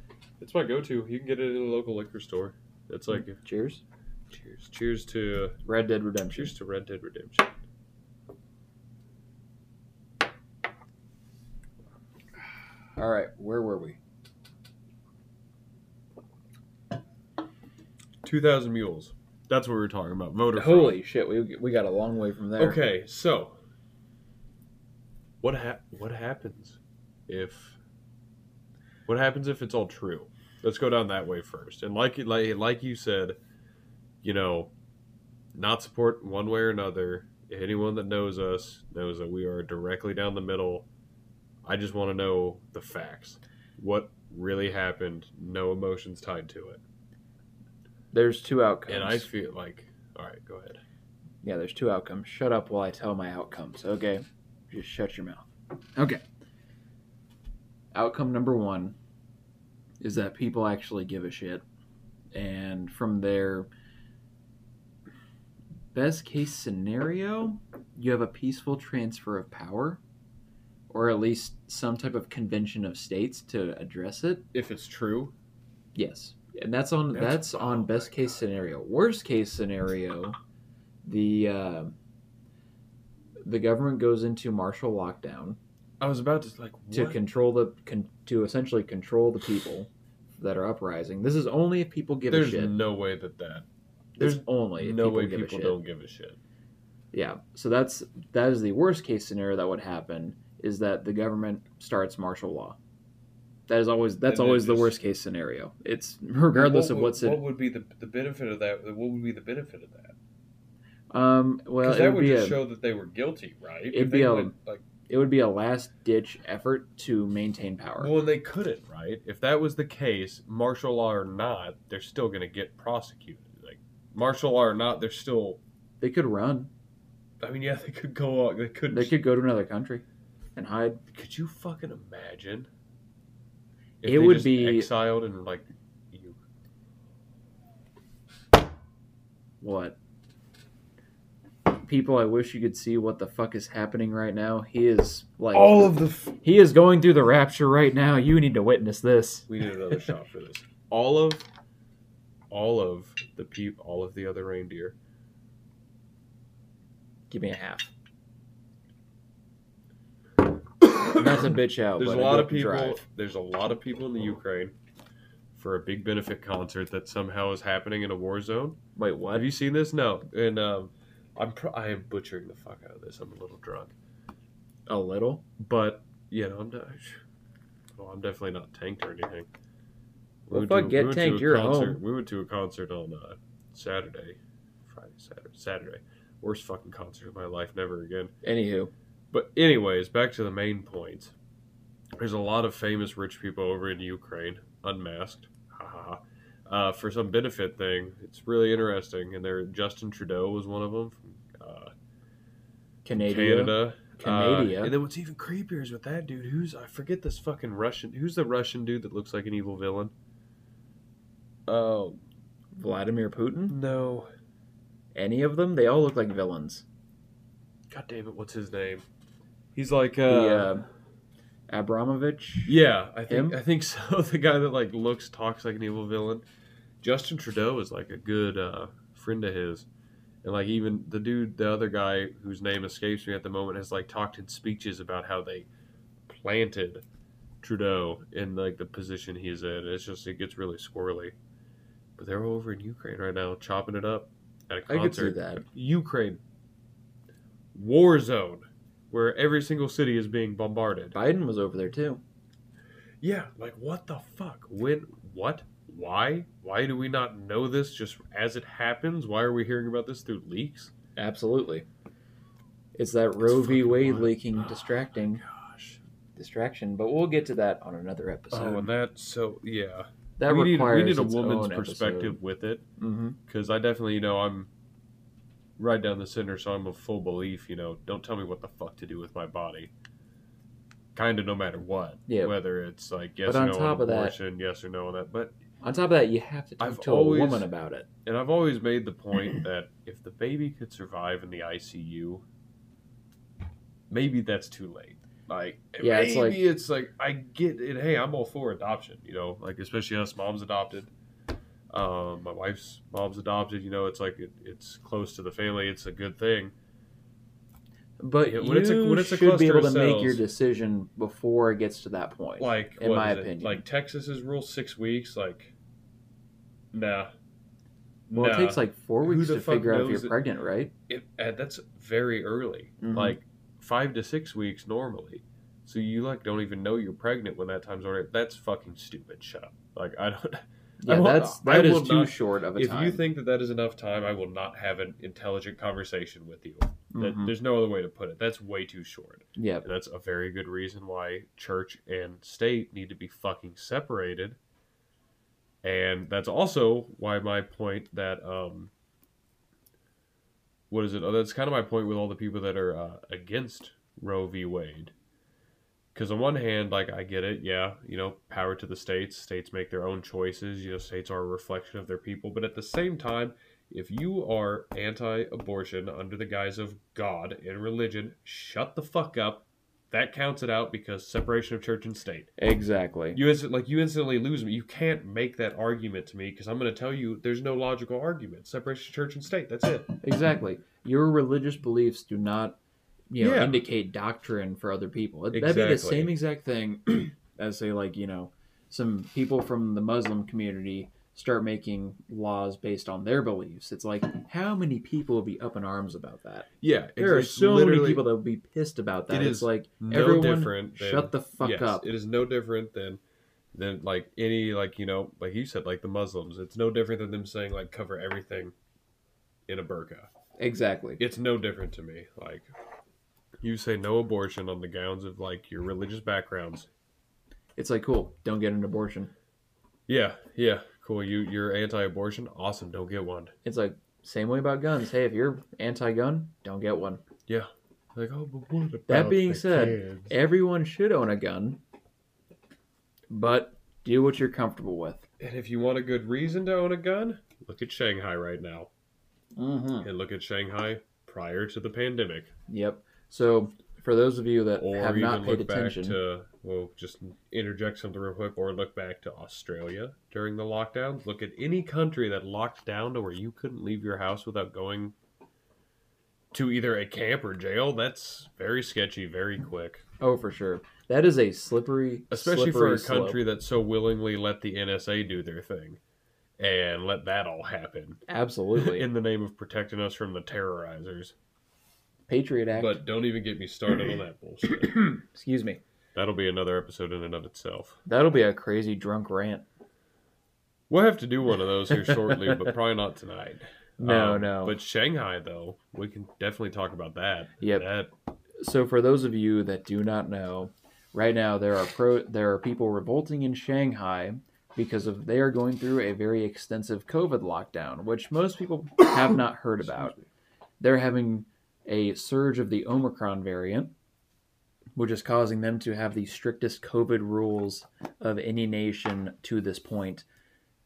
It's my go-to. You can get it in a local liquor store. It's like Cheers. cheers, cheers to Red Dead Redemption. cheers to Red Dead Redemption. All right, where were we? Two thousand mules. That's what we were talking about. Motor. fraud. Holy shit, we we got a long way from there. Okay, so what hap- what happens if what happens if it's all true? Let's go down that way first. And like like like you said, you know, not support one way or another. Anyone that knows us knows that we are directly down the middle. I just want to know the facts. What really happened? No emotions tied to it. There's two outcomes. And I feel like, all right, go ahead. Yeah, there's two outcomes. Shut up while I tell my outcomes, okay? Just shut your mouth. Okay. Outcome number one is that people actually give a shit. And from their best case scenario, you have a peaceful transfer of power, or at least some type of convention of states to address it. If it's true, Yes, and that's on That's- that's, on oh best case God. scenario. Worst case scenario, the uh, the government goes into martial lockdown I was about to like to control the con- to essentially control the people that are uprising. This is only if people give There's a shit. There's no way that that. There's There's only if no people way people don't give a shit. Yeah, so that's that is the worst case scenario that would happen is that the government starts martial law. That is always that's And always the just- worst case scenario. It's regardless what of what's what would be the, the benefit of that? What would be the benefit of that? Um, well, that would would be just a, show that they were guilty, right? It'd If be a- like it would be a last ditch effort to maintain power. well, and they couldn't, right? If that was the case, martial law or not, they're still going to get prosecuted. Like martial law or not, they're still. They could run. I mean, yeah, they could go. on- They could. They could go to another country and hide. Could you fucking imagine? It they would just be- exiled and like you. What? People, I wish you could see what the fuck is happening right now. He is like All of the. F- he is going through the rapture right now. You need to witness this. We need another shot for this. All of, all of the peep, all of the other reindeer. Give me a half. Not a bitch out, There's a lot of people. drive. There's a lot of people in the Ukraine for a big benefit concert that somehow is happening in a war zone. Wait, what? Have you seen this? No. And um, I'm pro- I am butchering the fuck out of this. I'm a little drunk, A little. but you know I'm not. Well, I'm definitely not tanked or anything. Well, went fuck, to- get to tanked, a you're concert. home. We went to a concert on uh, Saturday, Friday, Saturday, Saturday. Worst fucking concert of my life. Never again. Anywho, But anyways, back to the main point. There's a lot of famous rich people over in Ukraine, unmasked, ha ha ha, uh, for some benefit thing. It's really interesting, and there Justin Trudeau was one of them from uh, Canada. Canada. Canada. Uh, and then what's even creepier is with that dude. Who's I forget this fucking Russian. Who's the Russian dude that looks like an evil villain? Oh Vladimir Putin. no! Any of them? They all look like villains. God damn it! What's his name? He's like uh, the uh, Abramovich. Yeah, I think Him? I think so. The guy that like looks talks like an evil villain. Justin Trudeau is like a good uh, friend of his, and like even the dude, the other guy whose name escapes me at the moment, has like talked in speeches about how they planted Trudeau in like the position he's in. It's just it gets really squirrely. But they're over in Ukraine right now, chopping it up at a I could see that. Ukraine, war zone, where every single city is being bombarded. Biden was over there too. Yeah, like what the fuck? When? What? Why? Why do we not know this just as it happens? Why are we hearing about this through leaks? Absolutely. It's that Roe v. Wade wild. leaking Oh, distracting Gosh. distraction, but we'll get to that on another episode. Oh, and that so yeah. that we need we requires need a woman's perspective with it mm-hmm. because I definitely you know I'm right down the center, so I'm of full belief. You know, don't tell me what the fuck to do with my body. Kind of no matter what. Yeah. Whether it's like yes But or on no top on of that- abortion, yes or no on that. But On top of that, you have to talk I've to always- a woman about it. and I've always made the point that if the baby could survive in the ICU, maybe that's too late. Like Yeah, maybe it's like- it's like I get it. Hey, I'm all for adoption. You know, like especially us moms adopted. Um, my wife's mom's adopted. You know, it's like it, it's close to the family. It's a good thing. But Yeah, you it's a- when it's a should be able to of make your decision before it gets to that point. Like In my is it? opinion. like Texas's rule six weeks. Like, nah. well, Nah. it takes like four weeks to figure out if you're it- pregnant, right? it, uh, that's very early Mhm. like five to six weeks normally so you like don't even know you're pregnant when that time's already that's fucking stupid shut up like i don't Yeah, will- that's that is too not- short of a if time. If you think that that is enough time i will not have an intelligent conversation with you. That- Mhm. there's no other way to put it. That's way too short. Yeah, and that's a very good reason why church and state need to be fucking separated. And that's also why my point that um what is it? Oh, that's kind of my point with all the people that are uh, against roe v. Wade because on one hand like i get it yeah you know power to the states states make their own choices you know states are a reflection of their people but at the same time if you are anti-abortion under the guise of god and religion shut the fuck up. That counts it out because separation of church and state. Exactly. you instant, like you instantly lose me. You can't make that argument to me because i'm going to tell you there's no logical argument. Separation of church and state that's it. Exactly. Your religious beliefs do not, you know, Yeah. indicate doctrine for other people. That'd be the same exact thing as say like, you know, some people from the Muslim community start making laws based on their beliefs. It's like how many people will be up in arms about that? yeah There are so many people that will be pissed about that. It it's is like no everyone different than, shut the fuck yes, up. it is no different than than like any like you know like you said like the muslims it's no different than them saying like cover everything in a burqa Exactly. it's no different to me like you say no abortion on the grounds of like your religious backgrounds It's like cool, don't get an abortion. yeah yeah cool you you're anti-abortion awesome don't get one It's like same way about guns. Hey, if you're anti-gun, don't get one. Yeah. Like oh but what about That being said, kids? Everyone should own a gun, but do what you're comfortable with. and if you want a good reason to own a gun look at shanghai right now Mm-hmm. and look at shanghai prior to the pandemic Yep. So for those of you that or have even not paid look back attention, to well just interject something real quick or look back to australia during the lockdowns look at any country that locked down to where you couldn't leave your house without going to either a camp or jail. That's very sketchy very quick. Oh for sure, that is a slippery, especially for slippery a slope. country that so willingly let the nsa do their thing and let that all happen. Absolutely, in the name of protecting us from the terrorizers Patriot Act. but don't even get me started on that bullshit Excuse me. that'll be another episode in and of itself That'll be a crazy drunk rant. We'll have to do one of those here shortly, but probably not tonight. No, Um, no. But Shanghai, though, we can definitely talk about that. Yep. That So for those of you that do not know, right now there are pro there are people revolting in Shanghai because of they are going through a very extensive COVID lockdown, which most people have not heard about. They're having a surge of the Omicron variant, which is causing them to have the strictest COVID rules of any nation to this point.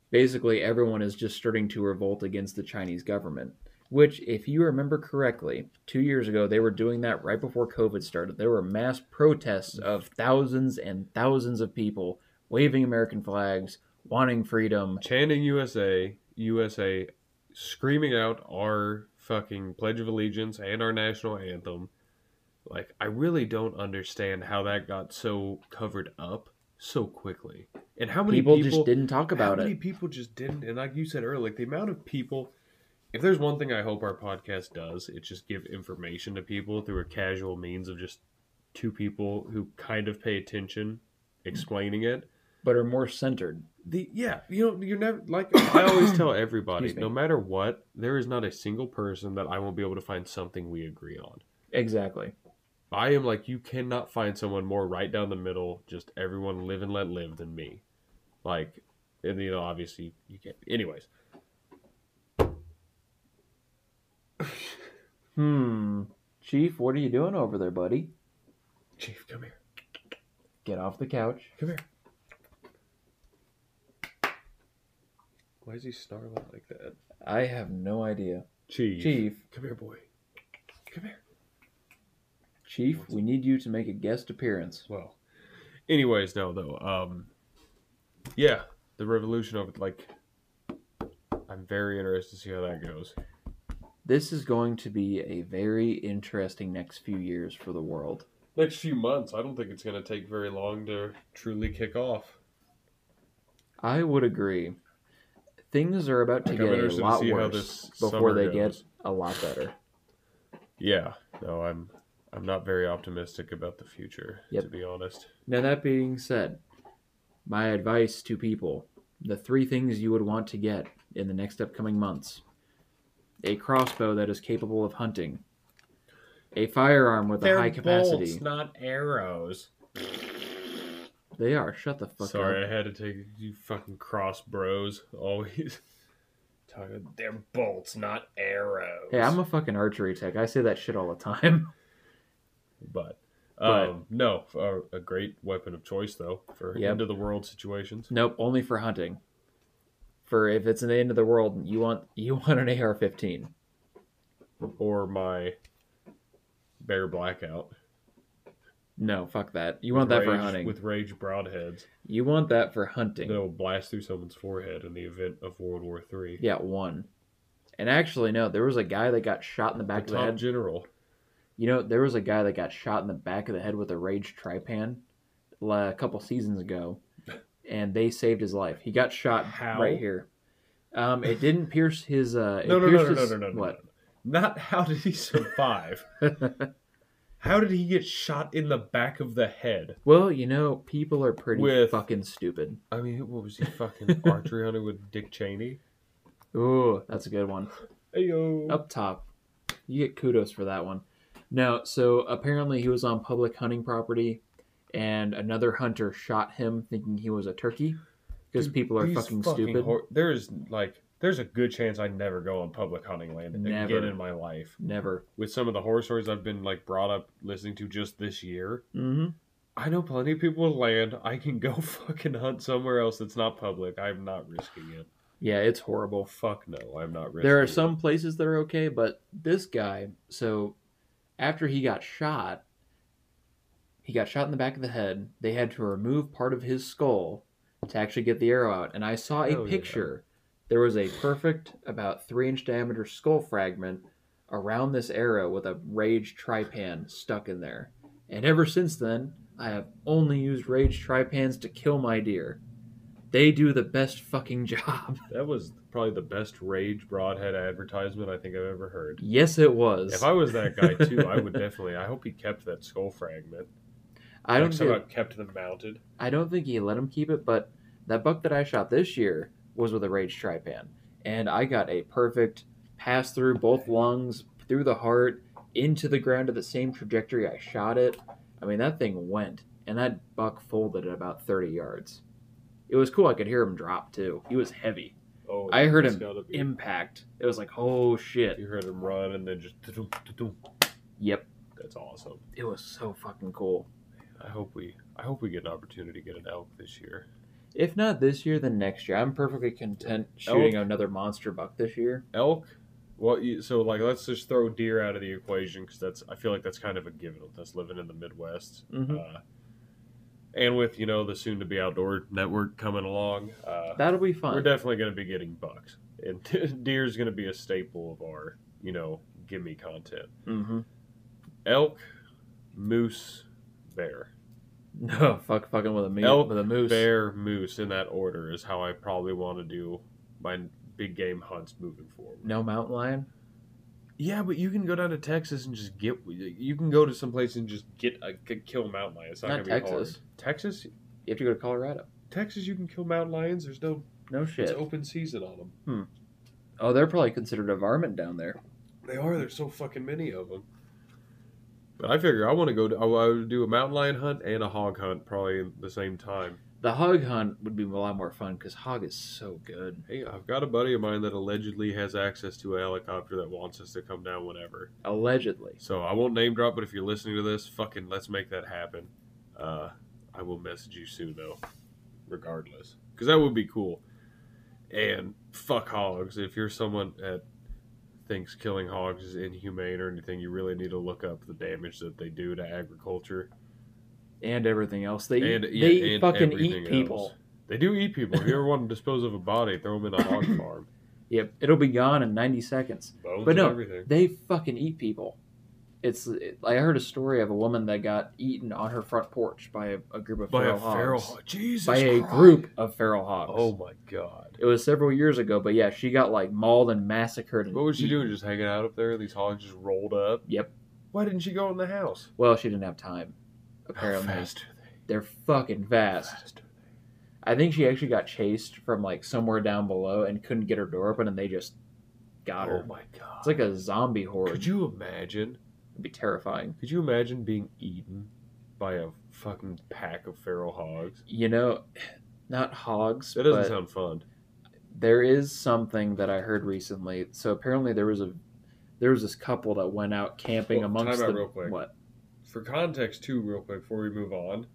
Basically, everyone is just starting to revolt against the Chinese government. Which, if you remember correctly, two years ago they were doing that right before COVID started. There were mass protests of thousands and thousands of people waving American flags, wanting freedom. chanting USA, USA, screaming out our fucking Pledge of Allegiance and our national anthem. Like, I really don't understand how that got so covered up so quickly. And how many People, people, just didn't talk about how many it. people just didn't and like you said earlier like the amount of people if there's one thing i hope our podcast does it's just give information to people through a casual means of just two people who kind of pay attention explaining it but are more centered. The yeah, you know, you're never like I always tell everybody, no matter what, there is not a single person that I won't be able to find something we agree on. Exactly. I am like you cannot find someone more right down the middle, just everyone live and let live than me. Like, and you know, obviously you can't. Anyways, Hmm. Chief, what are you doing over there, buddy? Chief, come here, Get off the couch. come here. Why is he snarling like that? I have no idea. Chief, Chief, come here, boy. Come here. Chief, we need you to make a guest appearance. Well, anyways, no though. Um, yeah, the revolution over like, I'm very interested to see how that goes. This is going to be a very interesting next few years for the world. Next few months, I don't think it's going to take very long to truly kick off. I would agree. Things are about to Like, get a lot worse before they goes. get a lot better. Yeah, no, I'm I'm not very optimistic about the future, Yep. to be honest. Now, that being said, my advice to people the three things you would want to get in the next upcoming months a crossbow that is capable of hunting, a firearm with a high capacity. not arrows. They are. Shut the fuck Sorry, up. Sorry, I had to take you fucking cross bros always. Talking, they're bolts, not arrows. Hey, I'm a fucking archery tech. I say that shit all the time. But, But- um, no, a, a great weapon of choice though for Yep. end of the world situations. nope, only for hunting. For if it's the end of the world, you want you want an AR-15. Or my bear blackout. No, fuck that. You want that for Rage- hunting. with rage broadheads You want that for hunting. that'll blast through someone's forehead in the event of World War Three. Yeah, one. And actually, no, there was a guy that got shot in the back the of the top head. general. You know, there was a guy that got shot in the back of the head with a rage Trypan la- a couple seasons ago, and they saved his life. He got shot How? right here. Um, it didn't pierce his. Uh, it No, no, no, pierced no, no, his- no, no, no. What? Not how did he survive? how did he get shot in the back of the head? well, you know, people are pretty With- fucking stupid. I mean, what was he fucking archery hunter with Dick Cheney? Ooh, that's a good one. Ayo. Up top, you get kudos for that one. No, so apparently he was on public hunting property, and another hunter shot him thinking he was a turkey because Dude, people are these fucking, stupid. hor- there's like, there's a good chance I never go on public hunting land Never. again in my life. Never. With some of the horror stories I've been like brought up listening to just this year, Mm-hmm. I know plenty of people with land. I can go fucking hunt somewhere else that's not public. I'm not risking it. Yeah, it's horrible. Fuck no, I'm not risking it. There are it. some places that are okay, but this guy, so after he got shot, he got shot in the back of the head. They had to remove part of his skull to actually get the arrow out. And I saw a picture. yeah. There was a perfect, about three inch diameter skull fragment around this arrow with a rage Trypan stuck in there. And ever since then, I have only used rage Trypans to kill my deer. They do the best fucking job. That was probably the best rage broadhead advertisement I think I've ever heard. Yes, it was. If I was that guy too, I would definitely. I hope he kept that skull fragment. I don't like, somehow kept them mounted. I don't think he let him keep it, but that buck that I shot this year was with a rage Trypan, and I got a perfect pass through both lungs, through the heart, into the ground at the same trajectory I shot it. I mean, that thing went, and that buck folded at about 30 yards. It was cool. I could hear him drop too. He was heavy. Oh, I heard him Impact. It was like, oh shit. You heard him run and then just. Yep. That's awesome. It was so fucking cool. I hope we. I hope we get an opportunity to get an elk this year. If not this year, then next year. I'm perfectly content shooting another monster buck this year. Elk. Well, you, so like, let's just throw deer out of the equation because that's. I feel like that's kind of a given with us living in the Midwest. Mhm. Uh, and with you know the soon-to-be outdoor network coming along, uh, That'll be fine. we're definitely going to be getting bucks, and deer is going to be a staple of our you know gimme content. mm-hmm. Elk, moose, bear. No, fuck, fucking with a moose. Elk, with a moose. Bear, moose, in that order is how I probably want to do my big game hunts moving forward. No mountain lion. Yeah, but you can go down to Texas and just get. You can go to some place and just get a kill mountain lion. It's not, Not gonna be Texas. hard. Texas? You have to go to Colorado. Texas, you can kill mountain lions. There's no No shit. it's open season on them. Hmm. Oh, they're probably considered a varmint down there. They are. There's so fucking many of them. But I figure I want to go. To, I would do a mountain lion hunt and a hog hunt probably at the same time. The hog hunt would be a lot more fun because hog is so good. Hey, I've got a buddy of mine that allegedly has access to a helicopter that wants us to come down whenever. Allegedly. So I won't name drop, but if you're listening to this, fucking let's make that happen. Uh, I will message you soon though, regardless, because that would be cool. And fuck hogs. If you're someone that thinks killing hogs is inhumane or anything, you really need to look up the damage that they do to agriculture. And everything else. They And- eat, yeah, they and fucking eat people. else. They do eat people. If you ever want to dispose of a body, throw them in a hog farm. Yep, it'll be gone in 90 seconds. Bones But no, everything. They fucking eat people. It's it, I heard a story of a woman that got eaten on her front porch by a, a group of By feral a hogs. feral. Jesus by a group of feral hogs. Oh my god. It was several years ago, but yeah, she got like mauled and massacred. And What was she eaten. doing? Just hanging out up there? These hogs just rolled up? Yep. Why didn't she go in the house? Well, she didn't have time. Apparently, How fast are they? they're fucking fast. Fast are they? I think she actually got chased from like somewhere down below and couldn't get her door open, and they just got oh her. Oh my god. It's like a zombie horde. Could you imagine? It'd be terrifying. Could you imagine being eaten by a fucking pack of feral hogs? You know, not hogs. That doesn't sound fun. there is something that I heard recently. So apparently there was a there was this couple that went out camping Well, amongst time the real quick. what? For context, too, real quick, before we move on,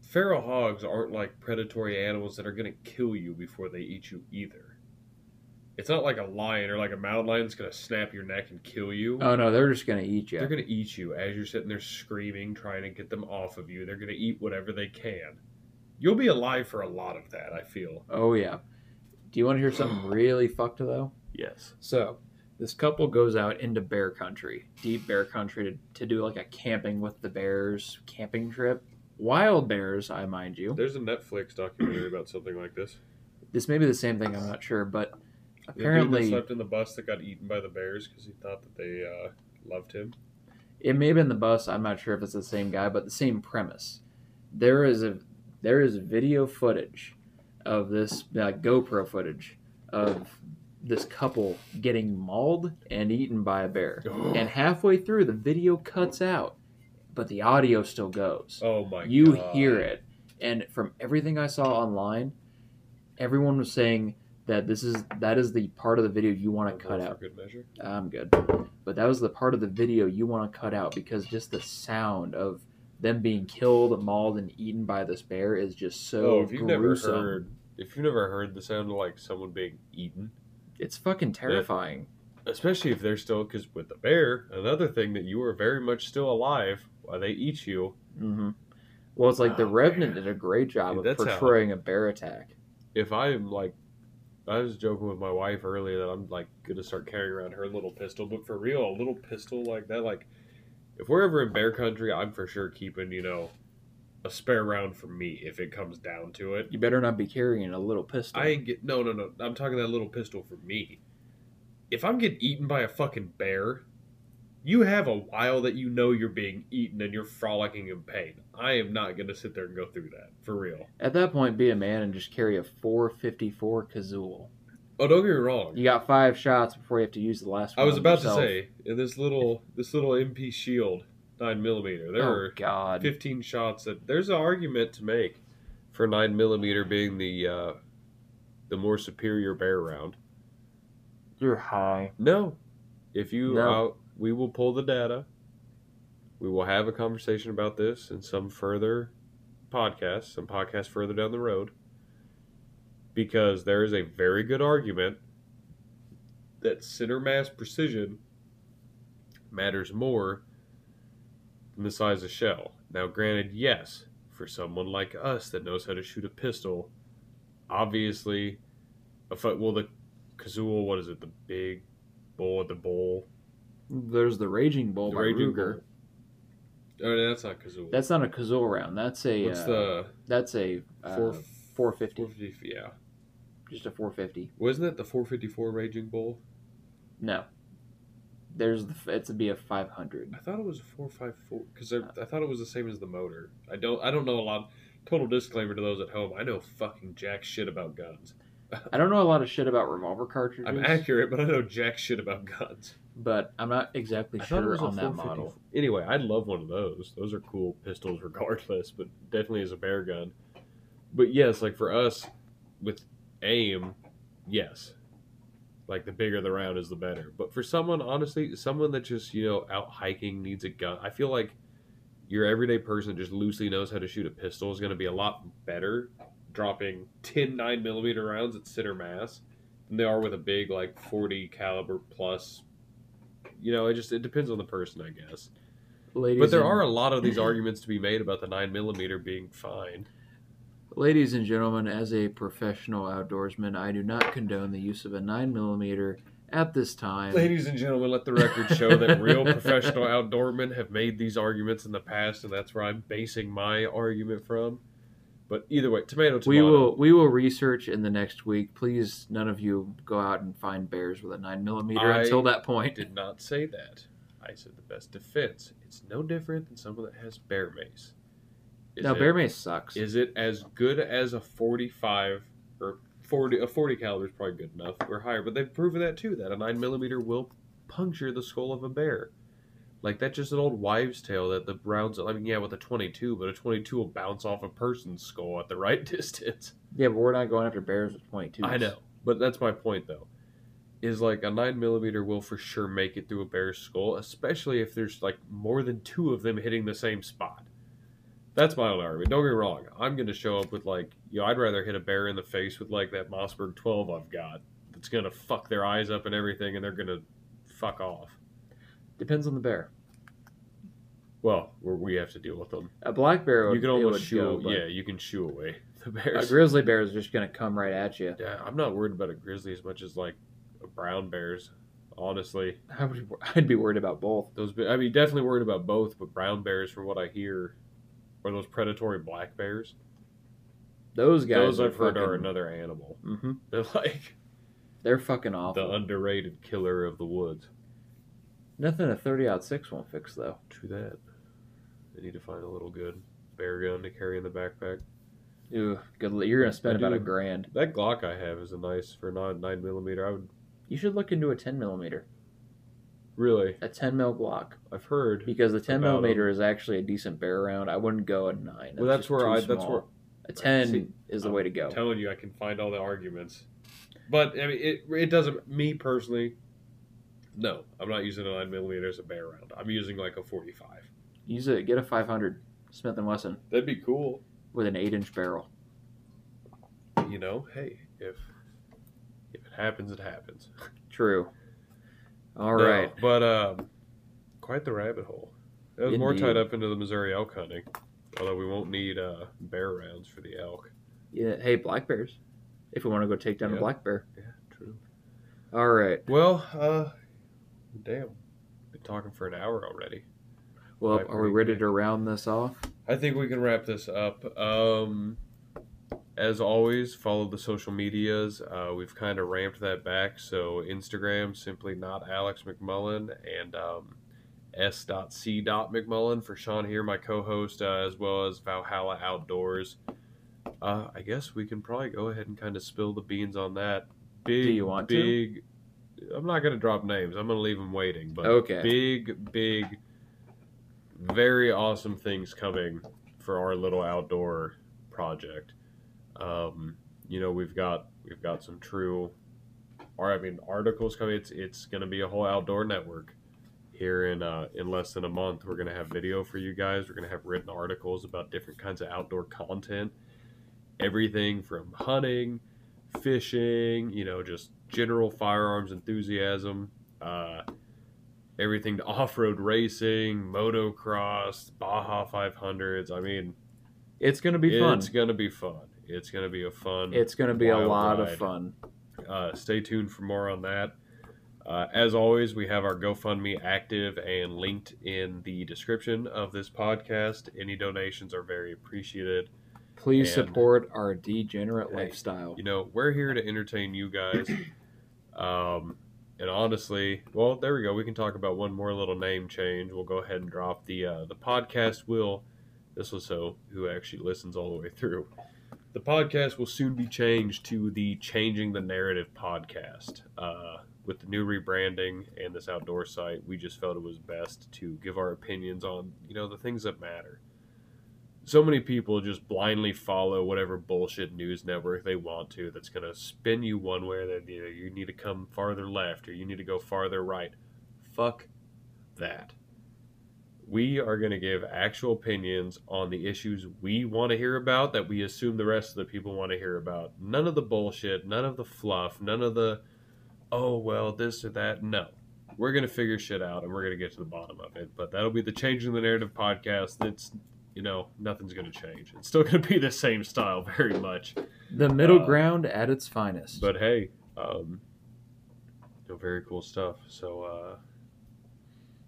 feral hogs aren't like predatory animals that are going to kill you before they eat you either. It's not like a lion or like a mountain lion that's going to snap your neck and kill you. Oh no, they're just gonna eat you. They're going to eat you as you're sitting there screaming, trying to get them off of you. They're going to eat whatever they can. You'll be alive for a lot of that, I feel. Oh yeah. Do you want to hear something really fucked though? Yes. So this couple goes out into bear country, deep bear country, to, to do like a camping with the bears camping trip. Wild bears, I mind you. There's a Netflix documentary about something like this. This may be the same thing. I'm not sure, but The dude that apparently slept in the bus that got eaten by the bears because he thought that they uh, loved him. it may have been the bus. I'm not sure if it's the same guy, but the same premise. There is a there is video footage of this uh, GoPro footage of this couple getting mauled and eaten by a bear. And halfway through, the video cuts out, but the audio still goes. oh my god. you god. hear it. And from everything I saw online, everyone was saying that this is that is the part of the video you want to cut out. good measure. I'm good. But that was the part of the video you want to cut out because just the sound of them being killed, mauled, and eaten by this bear is just so oh, if you've gruesome. never heard, if you've never heard the sound of like someone being eaten, It's fucking terrifying. especially if they're still, because with the bear, another thing that you are very much still alive while they eat you. hmm Well, it's like the Oh, Revenant man. did a great job Dude, of that's how- portraying a bear attack. If I'm like, I was joking with my wife earlier that I'm like gonna start carrying around her little pistol, but for real, a little pistol like that, like if we're ever in bear country, I'm for sure keeping you know a spare round for me if it comes down to it. You better not be carrying a little pistol. I ain't get no no no. I'm talking that little pistol for me. If I'm getting eaten by a fucking bear, you have a while that you know you're being eaten and you're frolicking in pain. I am not gonna sit there and go through that for real. At that point, be a man and just carry a 454 Casull. Oh, don't get me wrong. You got five shots before you have to use the last one I was about yourself. to say in this little this little MP Shield nine millimeter, there oh were God, 15 shots. That there's an argument to make for nine millimeter being the uh, the more superior bear round. you're high. No. If you No. out, we will pull the data. We will have a conversation about this in some further podcast, some podcast further down the road. Because there is a very good argument that center mass precision matters more than the size of shell. Now, granted, yes, for someone like us that knows how to shoot a pistol, obviously, a. Well, the Casull, what is it? The big bull the bowl. There's the Raging Bull The by Raging Ruger. Bull. Oh, that's not Casull. That's not a Casull round. That's a. What's uh, the That's a uh, Four- 450. 450? Yeah, Just a 450. wasn't it the 454 Raging Bull? No. There's the. It's a be a 500. I thought it was a 454 because I thought it was the same as the motor. I don't. I don't know a lot. total disclaimer to those at home: I know fucking jack shit about guns. I don't know a lot of shit about revolver cartridges, I'm accurate, but I know jack shit about guns. But I'm not exactly I sure on that model. Anyway, I'd love one of those. Those are cool pistols, regardless, but definitely as a bear gun. But yes, like for us with aim, yes, like the bigger the round is, the better. But for someone, honestly, someone that just you know out hiking needs a gun, I feel like your everyday person that just loosely knows how to shoot a pistol is going to be a lot better dropping 10 9 millimeter rounds at center mass than they are with a big like 40 caliber plus you know, it just it depends on the person, I guess. Ladies But there and, are a lot of these arguments to be made about the nine millimeter being fine. ladies and gentlemen, as a professional outdoorsman, I do not condone the use of a nine millimeter at this time. Ladies and gentlemen, let the record show that real professional outdoormen have made these arguments in the past, and that's where I'm basing my argument from. But either way, tomato, tomato. We will we will research in the next week. Please, none of you go out and find bears with a nine millimeter I until that point. did not say that. I said the best defense. It's no different than someone that has bear mace. Is no, it- bear mace sucks. Is it as good as a 45 or 40? A 40 caliber is probably good enough or higher, but they've proven that too. That a nine millimeter will puncture the skull of a bear. Like that's just an old wives' tale that the rounds. I mean, yeah, with a 22, but a 22 will bounce off a person's skull at the right distance. yeah, but we're not going after bears with twenty two. I know, but that's my point though. Is like a nine millimeter will for sure make it through a bear's skull, especially if there's like more than two of them hitting the same spot. That's my only argument. Don't get me wrong. I'm gonna show up with like, you know, I'd rather hit a bear in the face with like that Mossberg 12 I've got. That's gonna fuck their eyes up and everything, and they're gonna fuck off. Depends on the bear. Well, we we have to deal with them. A black bear, would, You can almost shoo. go, but yeah, you can shoo away the bears. A grizzly bear is just gonna come right at you. Yeah, I'm not worried about a grizzly as much as like a brown bears. Honestly, I would, I'd be worried about both. those. be- I mean, definitely worried about both, but brown bears, from what I hear, are those predatory black bears. Those guys, those I've heard are another animal. Mhm. They're like They're fucking awful. the underrated killer of the woods. Nothing a thirty aught six won't fix though. True that. They need to find a little good bear gun to carry in the backpack. Ew, good. You're gonna spend I about a grand. That Glock I have is a nice for non nine millimeter. I would You should look into a ten millimeter, really. a ten mil Glock, I've heard. because the ten millimeter is actually a decent bear round. I wouldn't go a nine. Well, that's where too I. That's small. where a ten See, is the I'm way to go. I'm telling you, I can find all the arguments. But I mean, it it doesn't. Me personally, no, I'm not using a nine millimeter as a bear round. I'm using like a 45. Use it. Get a five hundred Smith and Wesson That'd be cool. with an eight inch barrel. You know, hey, if if it happens, it happens. True. All No, right. but um, quite the rabbit hole. It was more Indeed. tied up into the Missouri elk hunting. Although we won't need uh, bear rounds for the elk. Yeah. Hey, black bears. If we want to go take down Yeah. a black bear. Yeah, true. All right. Well, uh, damn, been talking for an hour already. Well, Right, are we ready good. to round this off? I think we can wrap this up. Um, as always, follow the social medias. Uh, we've kind of ramped that back. So Instagram, simply not Alex McMullen, and um, S.C. McMullen for Sean here, my co-host, uh, as well as Valhalla Outdoors. Uh, I guess we can probably go ahead and kind of spill the beans on that. Big, you want to? I'm not going to drop names. I'm going to leave them waiting. But Okay. big, big, very awesome things coming for our little outdoor project. Um, you know, we've got we've got some true, or I mean, articles coming. It's it's going to be a whole outdoor network here in uh, in less than a month. We're going to have video for you guys. We're going to have written articles about different kinds of outdoor content, everything from hunting, fishing, you know, just general firearms enthusiasm. Uh, everything to off-road racing, motocross, Baja 500s. I mean, It's gonna be fun. it's gonna be fun. It's gonna be a fun. It's gonna be a lot ride. of fun. Uh, stay tuned for more on that. Uh, as always, we have our GoFundMe active and linked in the description of this podcast. Any donations are very appreciated. Please And- support our degenerate Hey, lifestyle. You know, we're here to entertain you guys. Um, and honestly, well, there we go. We can talk about one more little name change. We'll go ahead and drop the uh, the podcast will this was so who actually listens all the way through. The podcast will soon be changed to the Changing the Narrative podcast. Uh, with the new rebranding and this outdoor site, we just felt it was best to give our opinions on, you know, the things that matter. So many people just blindly follow whatever bullshit news network they want to that's going to spin you one way that you, know, you need to come farther left or you need to go farther right. Fuck that. We are going to give actual opinions on the issues we want to hear about that we assume the rest of the people want to hear about. None of the bullshit, none of the fluff, none of the oh well this or that no we're gonna figure shit out and we're gonna get to the bottom of it but that'll be the changing the narrative podcast that's you know nothing's gonna change. It's still gonna be the same style very much. The middle Uh, ground at its finest. but hey um you know, very cool stuff. So uh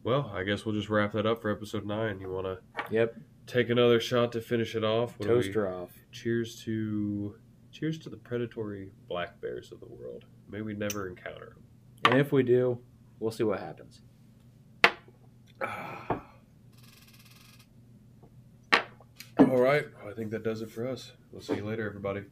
well i guess we'll just wrap that up for episode nine. You want to yep, take another shot to finish it off? What toaster off. cheers to cheers to the predatory black bears of the world. May we never encounter them And if we do, we'll see what happens. All right. I think that does it for us. We'll see you later, everybody.